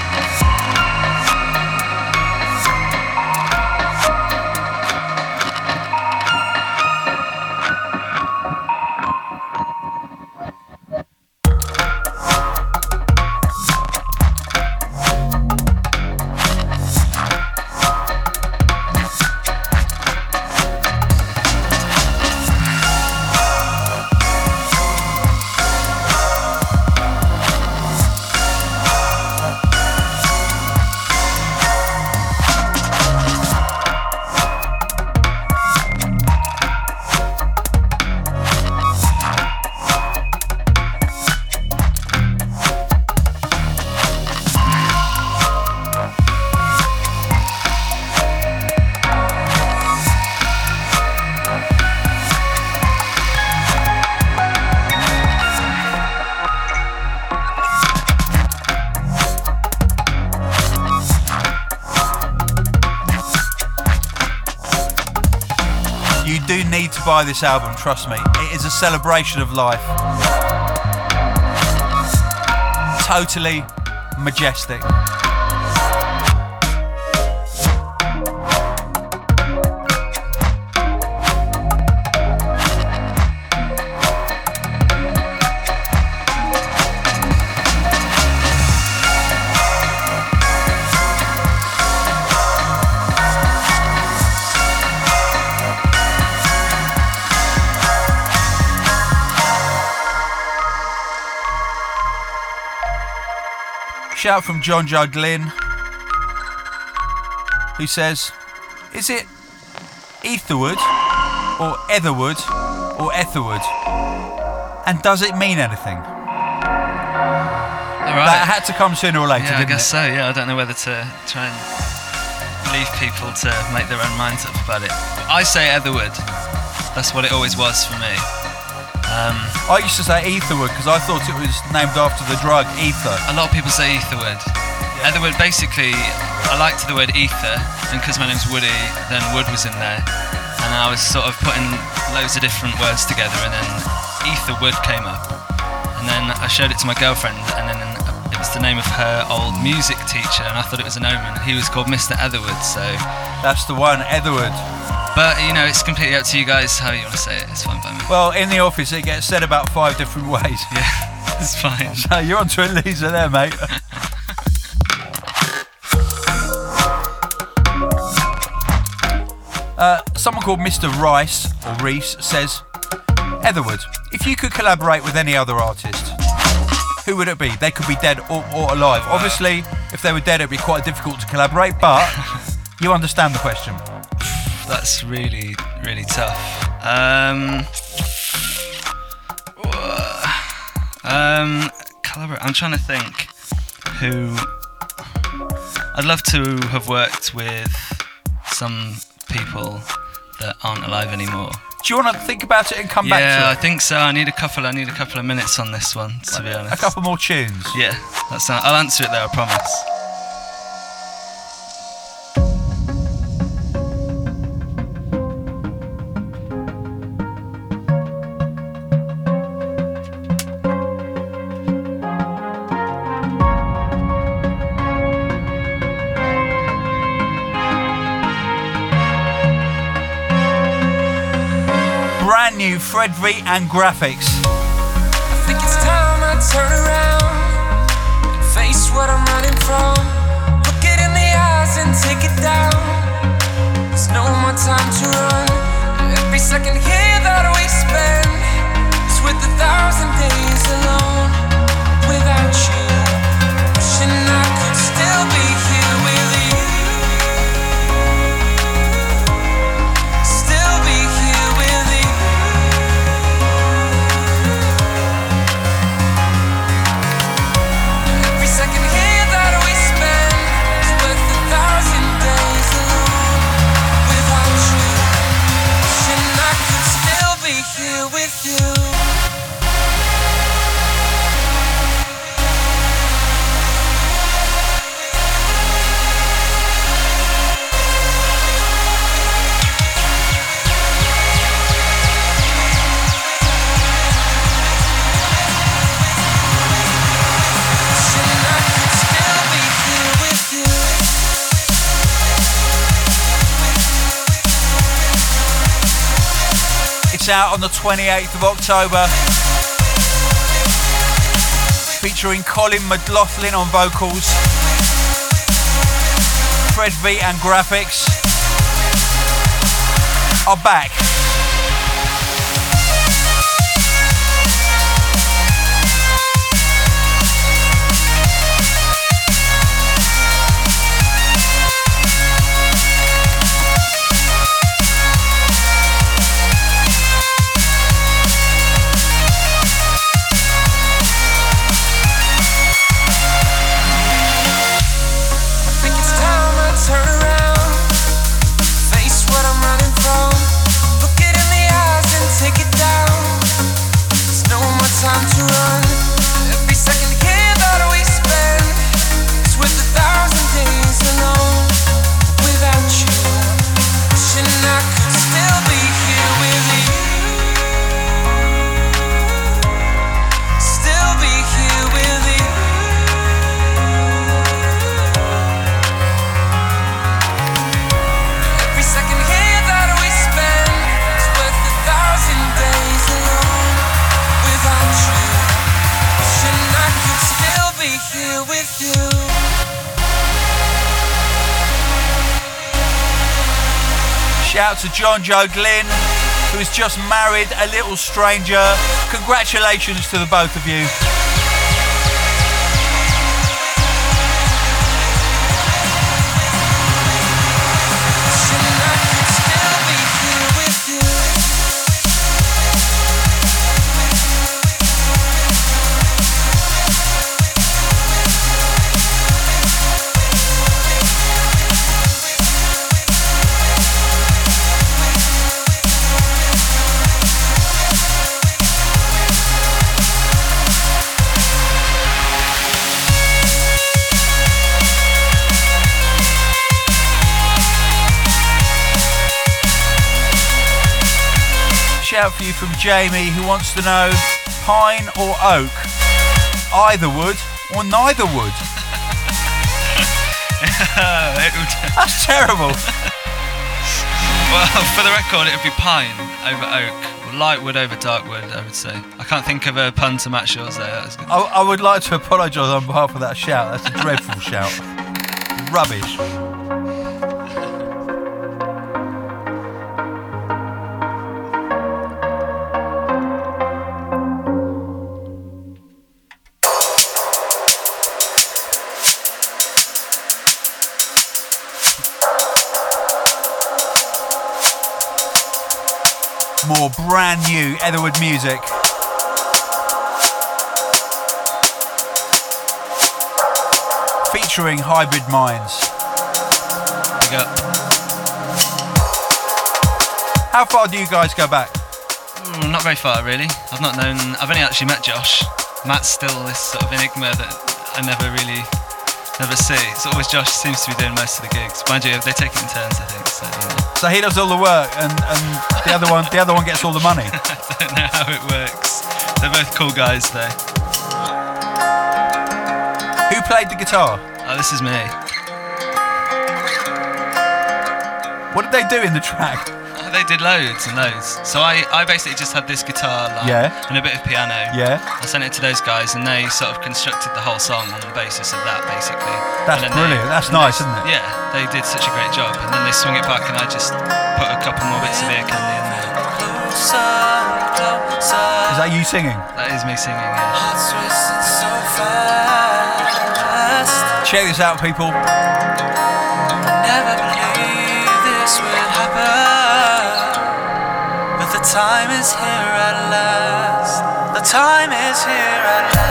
Buy this album, trust me. It is a celebration of life. Totally majestic. Shout from John Juglin, who says, Is it Etherwood or Etherwood or Etherwood? And does it mean anything? All right. That had to come sooner or later, yeah, I guess it? so. Yeah, I don't know whether to try and leave people to make their own minds up about it. I say Etherwood. That's what it always was for me. Um, I used to say Etherwood because I thought it was named after the drug ether. a lot of people say Etherwood. Etherwood, basically, I liked the word ether, and because my name's Woody, then wood was in there. And I was sort of putting loads of different words together, and then Etherwood came up. And then I showed it to my girlfriend, and then it was the name of her old music teacher, and I thought it was an omen. He was called Mr. Etherwood, so. That's the one, Etherwood. But, you know, it's completely up to you guys how you want to say it. It's fine by me. Well, in the office, it gets said about five different ways. Yeah, it's fine. So you're onto a Lisa there, mate. Uh, someone called Mr. Rice or Reese says, Etherwood, if you could collaborate with any other artist, who would it be? They could be dead or, or alive. Obviously, if they were dead, it'd be quite difficult to collaborate, but you understand the question. That's really, really tough. Um, um, collaborate. I'm trying to think who. I'd love to have worked with some people that aren't alive anymore. Do you want to think about it and come back yeah, I to it? think so. I need a couple. I need a couple of minutes on this one, to be honest. A couple more tunes. Yeah, that's. I'll answer it though. I promise. And Grafix. I think it's time I turn around and face what I'm running from. Look it in the eyes and take it down. There's no more time to run. Every second here that we spend is worth a thousand days alone. without you. Out on the 28th of October. Featuring Colin McLaughlin on vocals, Fred V and Grafix are back. John Joe Glynn, who has just married a little stranger. Congratulations to the both of you. Jamie, who wants to know pine or oak? Either wood or neither wood? That's terrible. well, for the record, it would be pine over oak, or light wood over dark wood. I would say. I can't think of a pun to match yours there. I, I would like to apologise on behalf of that shout. That's a dreadful shout. Rubbish. Brand new Etherwood music. Featuring Hybrid Minds. Big up. How far do you guys go back? Mm, not very far, really. I've not known. I've only actually met Josh. Matt's still this sort of enigma that I never really, never see. It's always Josh seems to be doing most of the gigs. Mind you, they take it in turns, I think. So you know, So he does all the work, and, and the other one, the other one gets all the money. I don't know how it works. They're both cool guys, though. Who played the guitar? Oh, this is me. What did they do in the track? They did loads and loads. So I, I basically just had this guitar line Yeah. and a bit of piano. Yeah, I sent it to those guys, and they sort of constructed the whole song on the basis of that, basically. That's And then brilliant. That's nice, they- isn't it? Yeah, they did such a great job, and then they swung it back, and I just put a couple more bits of ear candy in there. Closer, closer. Is that you singing? That is me singing. Yeah. Hearts racing so fast. Check this out, people. Time is here at last. The time is here at last.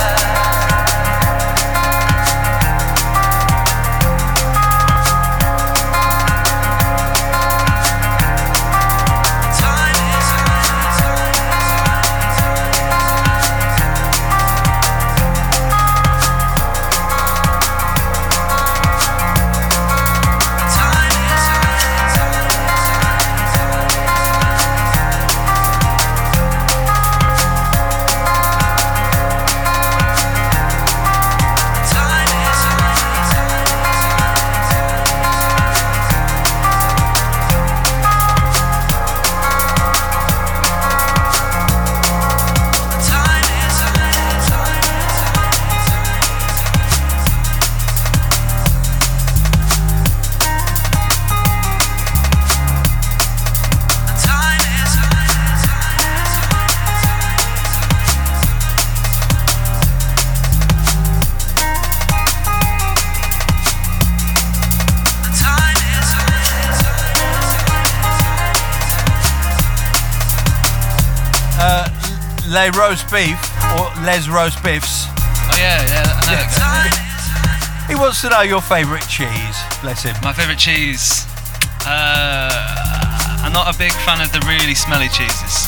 Les roast beef or Les roast beefs. Oh yeah, yeah. I know that. He wants to know your favourite cheese. Bless him. My favourite cheese. Uh, I'm not a big fan of the really smelly cheeses,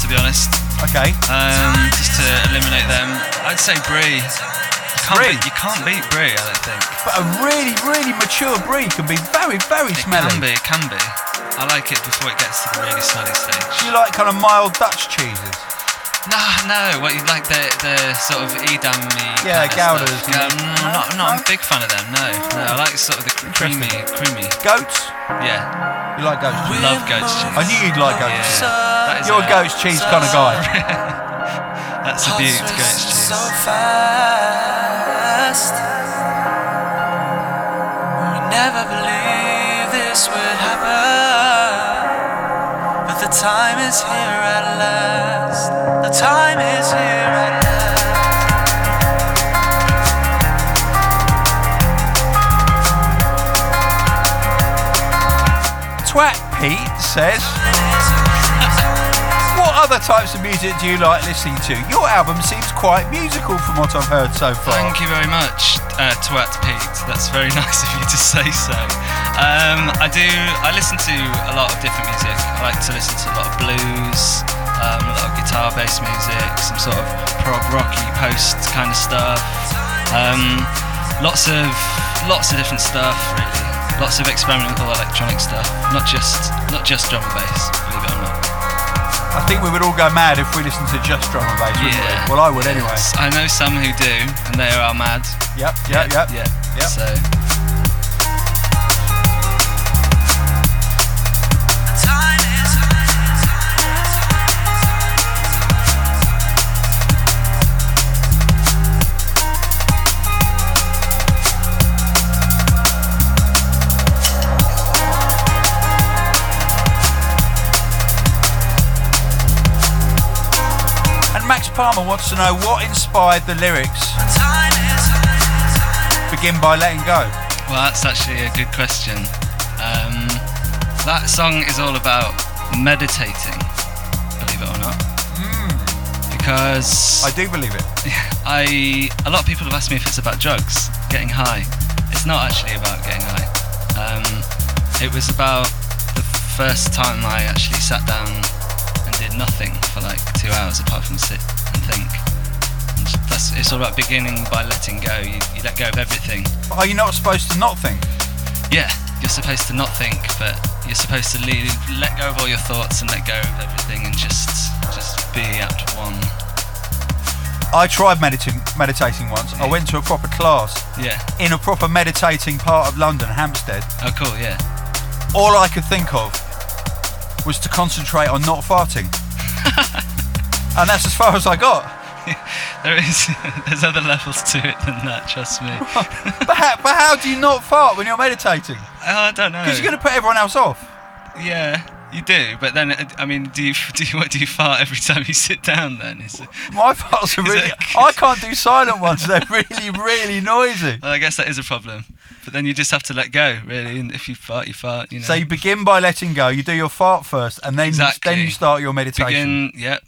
to be honest. Okay. Um, just to eliminate them, I'd say brie. You can't, Brie? Beat, you can't beat brie, I don't think. But a really, really mature brie can be very, very It smelly. can be, it can be. I like it before it gets to the really smelly stage. Do you like kind of mild Dutch cheeses? No, no. What you like the the sort of edam Yeah, Goudas, Yeah, I'm not, No? a big fan of them. No, no. I like sort of the creamy, creamy. Goats? Yeah, You like goat's cheese? love goat's cheese. I knew you'd like goat's Yeah, cheese. is You're a goat's cheese kind of guy. That's a beaut, goat's cheese. so fast. We never believed this would happen. But the time is here. The time is here at last. Twat Pete says, What other types of music do you like listening to? Your album seems quite musical from what I've heard so far. Thank you very much, uh, Twat Pete. That's very nice of you to say so. Um, I do. I listen to a lot of different music. I like to listen to a lot of blues, um, a lot of guitar-based music, some sort of prog rocky post kind of stuff. Um, lots of lots of different stuff, really. Lots of experimental electronic stuff. Not just not just drum and bass. Believe it or not. I think we would all go mad if we listened to just drum and bass, wouldn't Yeah. we? Well, I would anyway. I know some who do, and they are mad. Yep, yep, yep. Yeah. Yep. So. Palmer wants to know what inspired the lyrics begin by letting go. Well, that's actually a good question. Um, that song is all about meditating, believe it or not. Because I do believe it. I, a lot of people have asked me if it's about drugs, getting high. It's not actually about getting high. Um, it was about the first time I actually sat down and did nothing for like two hours apart from sit think. That's, it's all about beginning by letting go. You, you let go of everything. Are you not supposed to not think? Yeah, you're supposed to not think, but you're supposed to leave, let go of all your thoughts and let go of everything and just just be at one. I tried meditating meditating once. I went to a proper class Yeah. in a proper meditating part of London, Hampstead. Oh, cool. Yeah. All I could think of was to concentrate on not farting. and that's as far as I got. There is. There's other levels to it than that. Trust me. But how, but how do you not fart when you're meditating? I don't know. Because you're going to put everyone else off. Yeah. You do, but then uh, I mean, do you do you what do you fart every time you sit down? Then is it, My parts are really. I can't do silent ones. They're really, really noisy. well, I guess that is a problem. But then you just have to let go, really. And if you fart, you fart. You know. So you begin by letting go. You do your fart first, and then Exactly. then you start your meditation. begin, yep.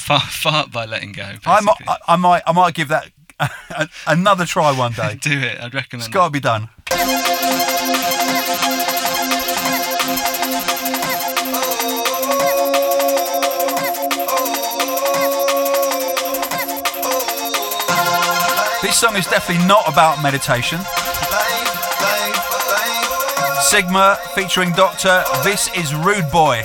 Fart, fart by letting go. I might. I, I might, I might give that another try one day. do it. I'd recommend. It's got to be done. This song is definitely not about meditation. Sigma featuring Doctor. This is Rude Boy.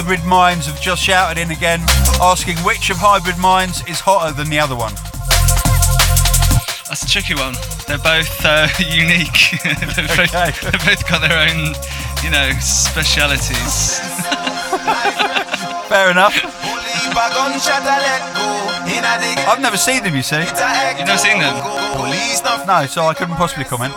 Hybrid Minds have just shouted in again, asking which of Hybrid Minds is hotter than the other one. That's a tricky one. They're both uh, unique. they've, both, they've both got their own, you know, specialities. Fair enough. Only if a gunshot I let go. Inna the ghetto, I've never seen them, you see. it's a echo. You've never seen them? No, so I couldn't possibly comment.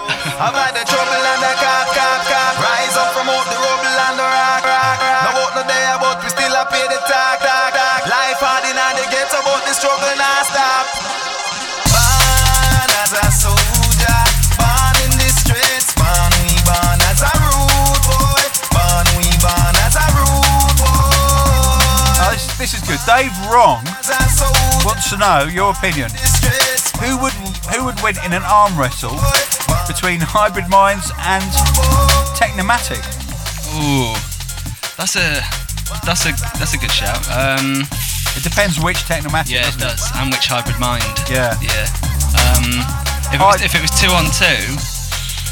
Dave Wrong As a soldier, wants to know your opinion. in the streets, Who would who would win in an arm wrestle between Hybrid Minds and Technimatic? Ooh, that's a that's a that's a good shout. Um, It depends which Technimatic. yeah, it does. And which hybrid mind? Yeah. Yeah. Um, if, it was, if it was two on two,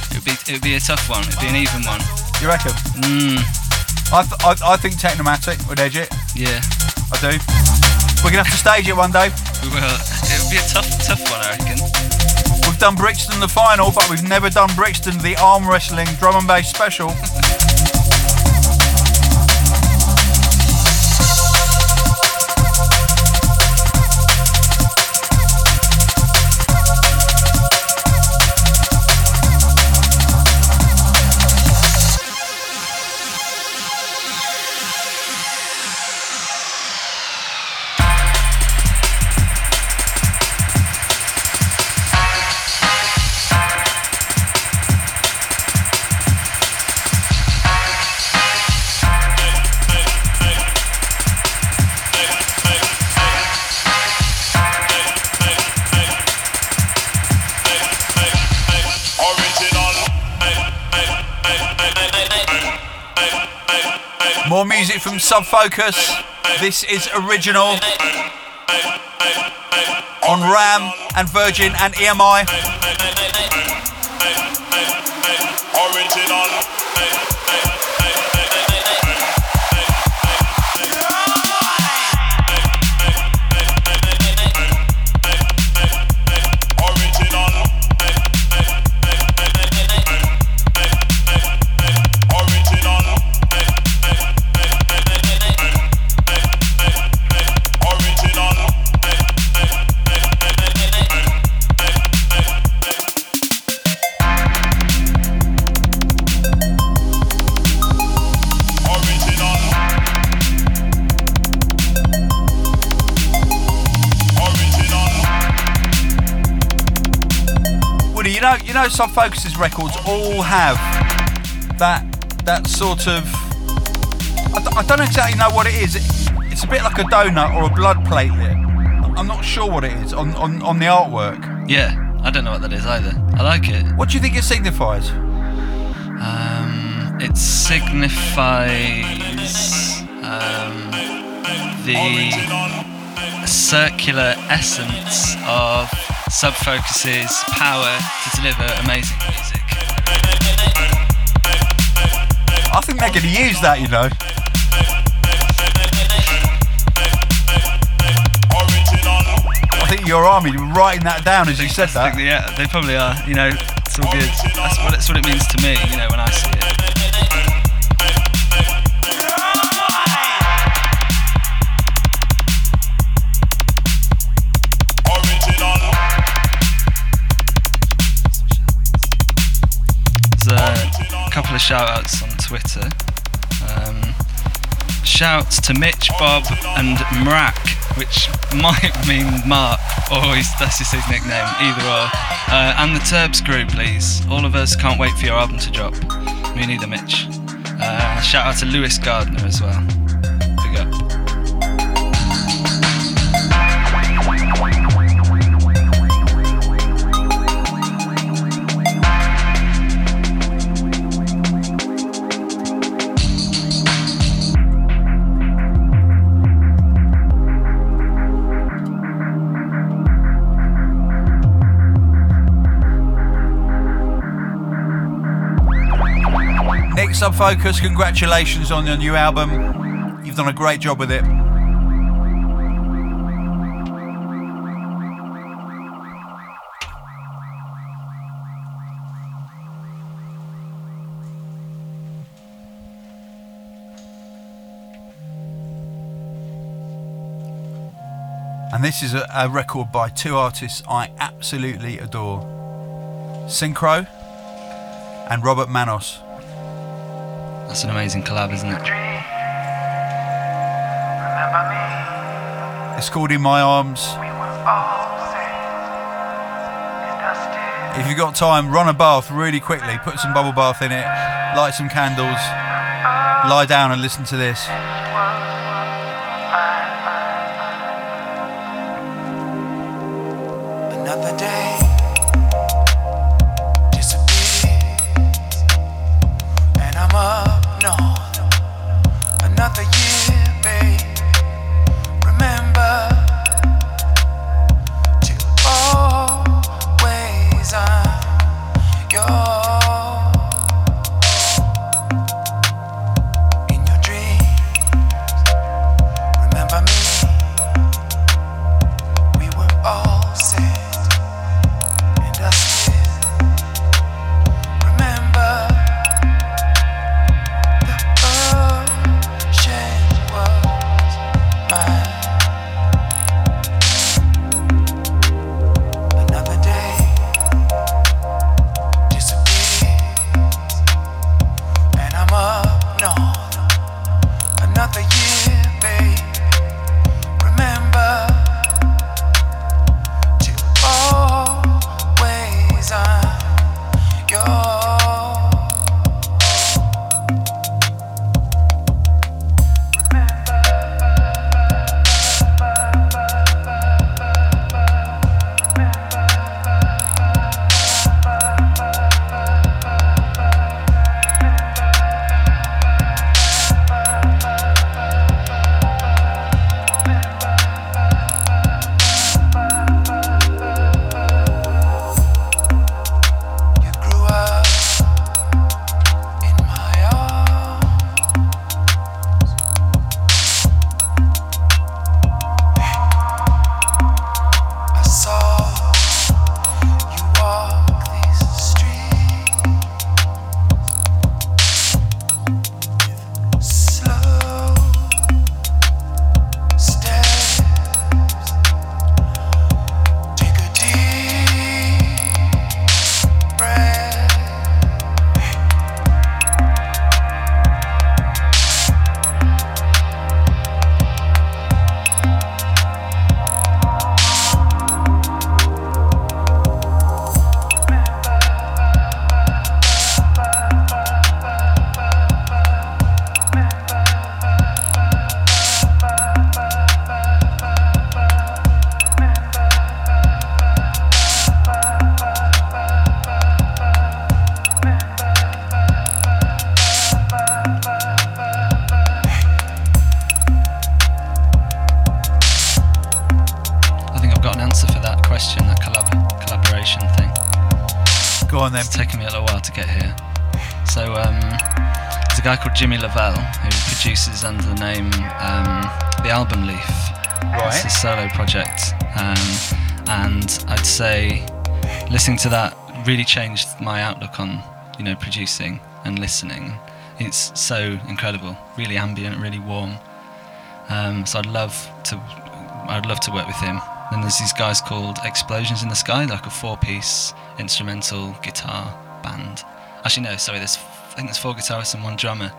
it would be it would be a tough one. It'd be an even one. You reckon? Mm, I, th- I I think Technimatic would edge it. yeah, I do. We're gonna have to stage it one day. we will. It would be a tough tough one, I reckon. We've done Brixton the final, but we've never done Brixton the arm wrestling drum and bass special. Sub Focus. This is original on Ram and Virgin and EMI. Know, you know, Sub Focus's records all have that that sort of. I, d- I don't exactly know what it is. It, it's a bit like a donut or a blood platelet. I'm not sure what it is on, on, on the artwork. Yeah, I don't know what that is either. I like it. What do you think it signifies? Um, it signifies um, the circular essence of Sub Focus's power to deliver amazing music. I think they're going to use that, you know. I think your army writing that down as you said I think that. they- yeah, they probably are. You know, it's all good. That's what, that's what it means to me, you know, when I see shout outs on Twitter. Um, shouts to Mitch, Bob, and Mrak, which might mean Mark, or he's, that's just his nickname, either or. Uh, and the Turbs crew, please. All of us can't wait for your album to drop. Me neither, Mitch. Uh, shout out to Lewis Gardner as well. Sub Focus, congratulations on your new album. You've done a great job with it. And this is a, a record by two artists I absolutely adore Synkro and Robert Manos. That's an amazing collab, isn't it? It's called In My Arms. If you've got time, run a bath really quickly, put some bubble bath in it, light some candles, lie down and listen to this. Jimmy LaValle who produces under the name um, The Album Leaf. It's Right. a solo project, um, and I'd say listening to that really changed my outlook on you know producing and listening. It's so incredible, really ambient, really warm. Um, so I'd love to, I'd love to work with him. Then there's these guys called Explosions in the Sky, like a four-piece instrumental guitar band. Actually, no, sorry, there's I think there's four guitarists and one drummer.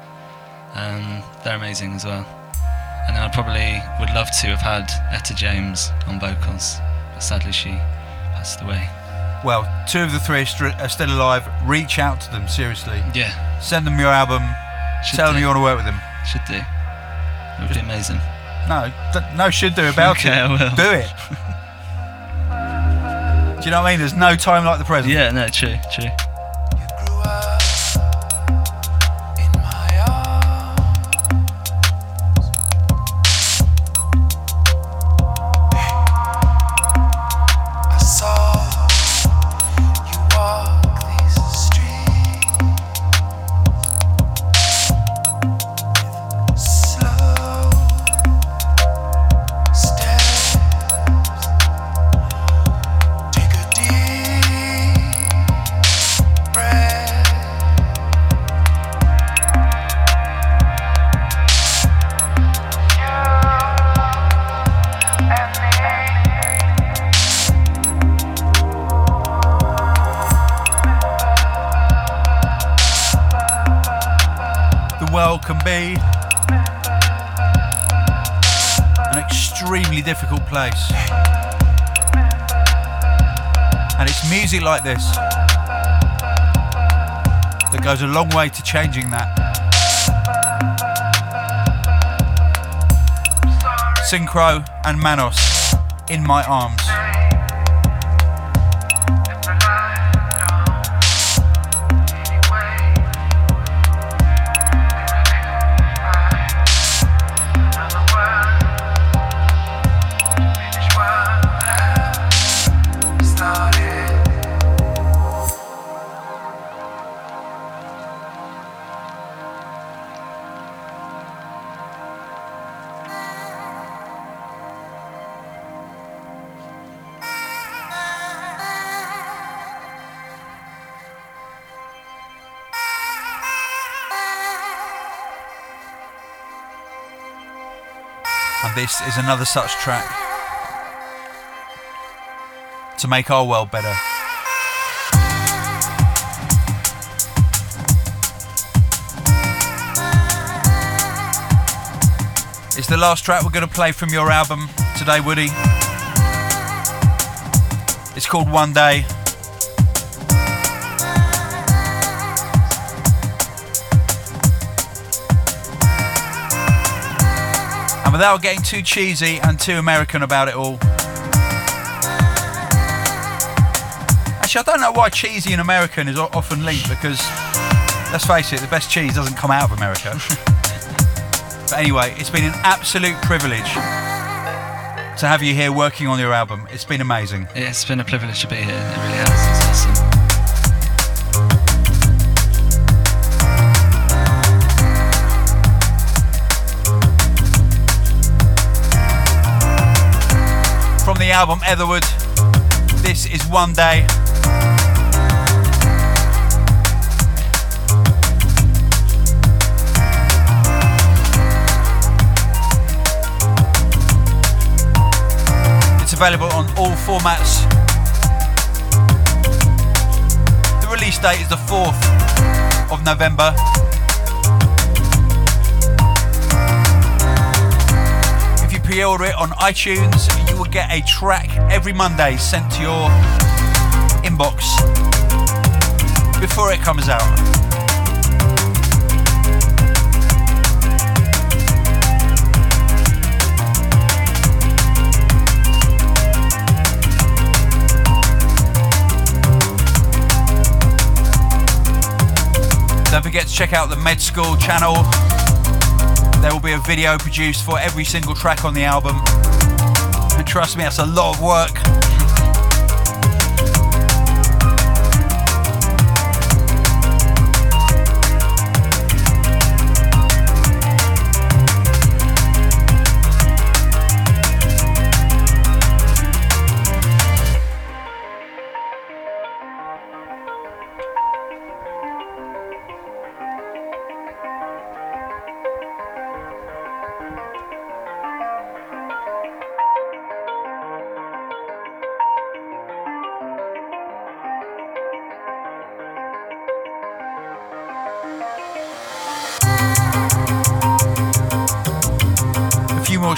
Um, they're amazing as well. And then I probably would love to have had Etta James on vocals, but sadly she passed away. Well, two of the three are, still alive. Reach out to them, seriously. Yeah, Send them your album. should Tell them you want to work with them. Should do. It would be amazing. No, no, should do about Okay, it. I will. Do it. do you know what I mean? There's no time like the present. Yeah, no, true, true. That goes a long way to changing that. Synkro and Manos in my arms. This is another such track to make our world better. It's the last track we're going to play from your album today, Woody. It's called One Day. And without getting too cheesy and too American about it all. Actually, I don't know why cheesy and American is often linked because, let's face it, the best cheese doesn't come out of America. but anyway, it's been an absolute privilege to have you here working on your album. It's been amazing. It's been a privilege to be here. It really has. Album Etherwood, this is One Day. It's available on all formats. The release date is the 4th of November. If you pre-order it on iTunes, you will get a track every Monday sent to your inbox before it comes out. Don't forget to check out the Med School channel. There will be a video produced for every single track on the album. And trust me, that's a lot of work.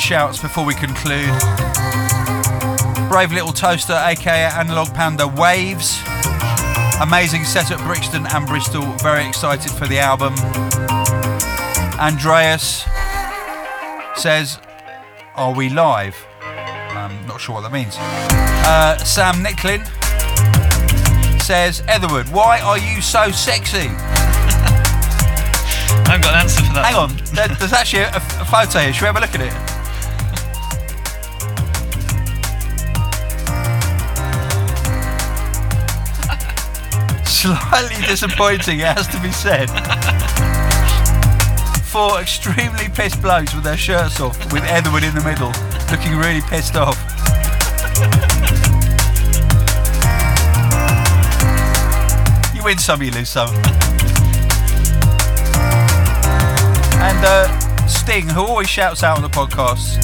Shouts before we conclude. Brave Little Toaster, aka Analog Panda Waves. Amazing set at Brixton and Bristol. Very excited for the album. Andreas says, Are we live? I'm not sure what that means. Uh, Sam Nicklin says, Etherwood, why are you so sexy? I haven't got an answer for that. Hang on, there's actually a, a photo here. Should we have a look at it? Slightly disappointing, it has to be said. Four extremely pissed blokes with their shirts off, with Etherwood in the middle, looking really pissed off. you win some, you lose some. And uh, Sting, who always shouts out on the podcast.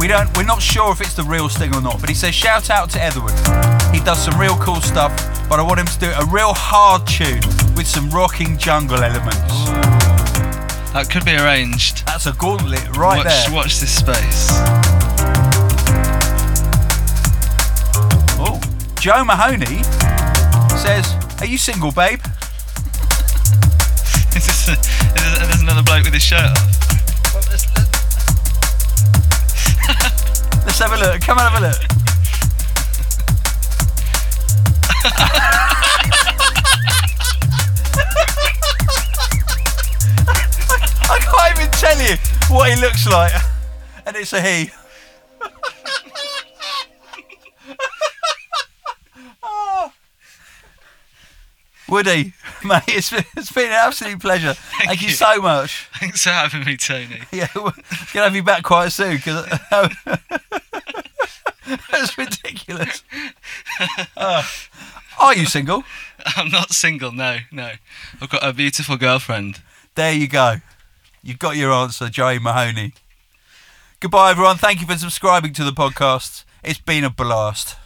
We don't. We're not sure if it's the real Sting or not, but he says shout out to Etherwood. He does some real cool stuff, but I want him to do a real hard tune with some rocking jungle elements. That could be arranged. That's a gauntlet right watch, there. watch this space. Oh, Joe Mahoney says, "Are you single, babe?" Is this a, is this, there's another bloke with his shirt off. let's, have a look. Come on, have a look. I can't even tell you what he looks like, and it's a he. Oh. Woody, mate, it's been, it's been an absolute pleasure. Thank, you. you. so much. Thanks for having me, Tony. Yeah, we're gonna have you back quite soon because that's ridiculous. Uh, are you single? I'm not single, no, no. I've got a beautiful girlfriend. There you go. You've got your answer, Joey Mahoney. Goodbye, everyone. Thank you for subscribing to the podcast. It's been a blast.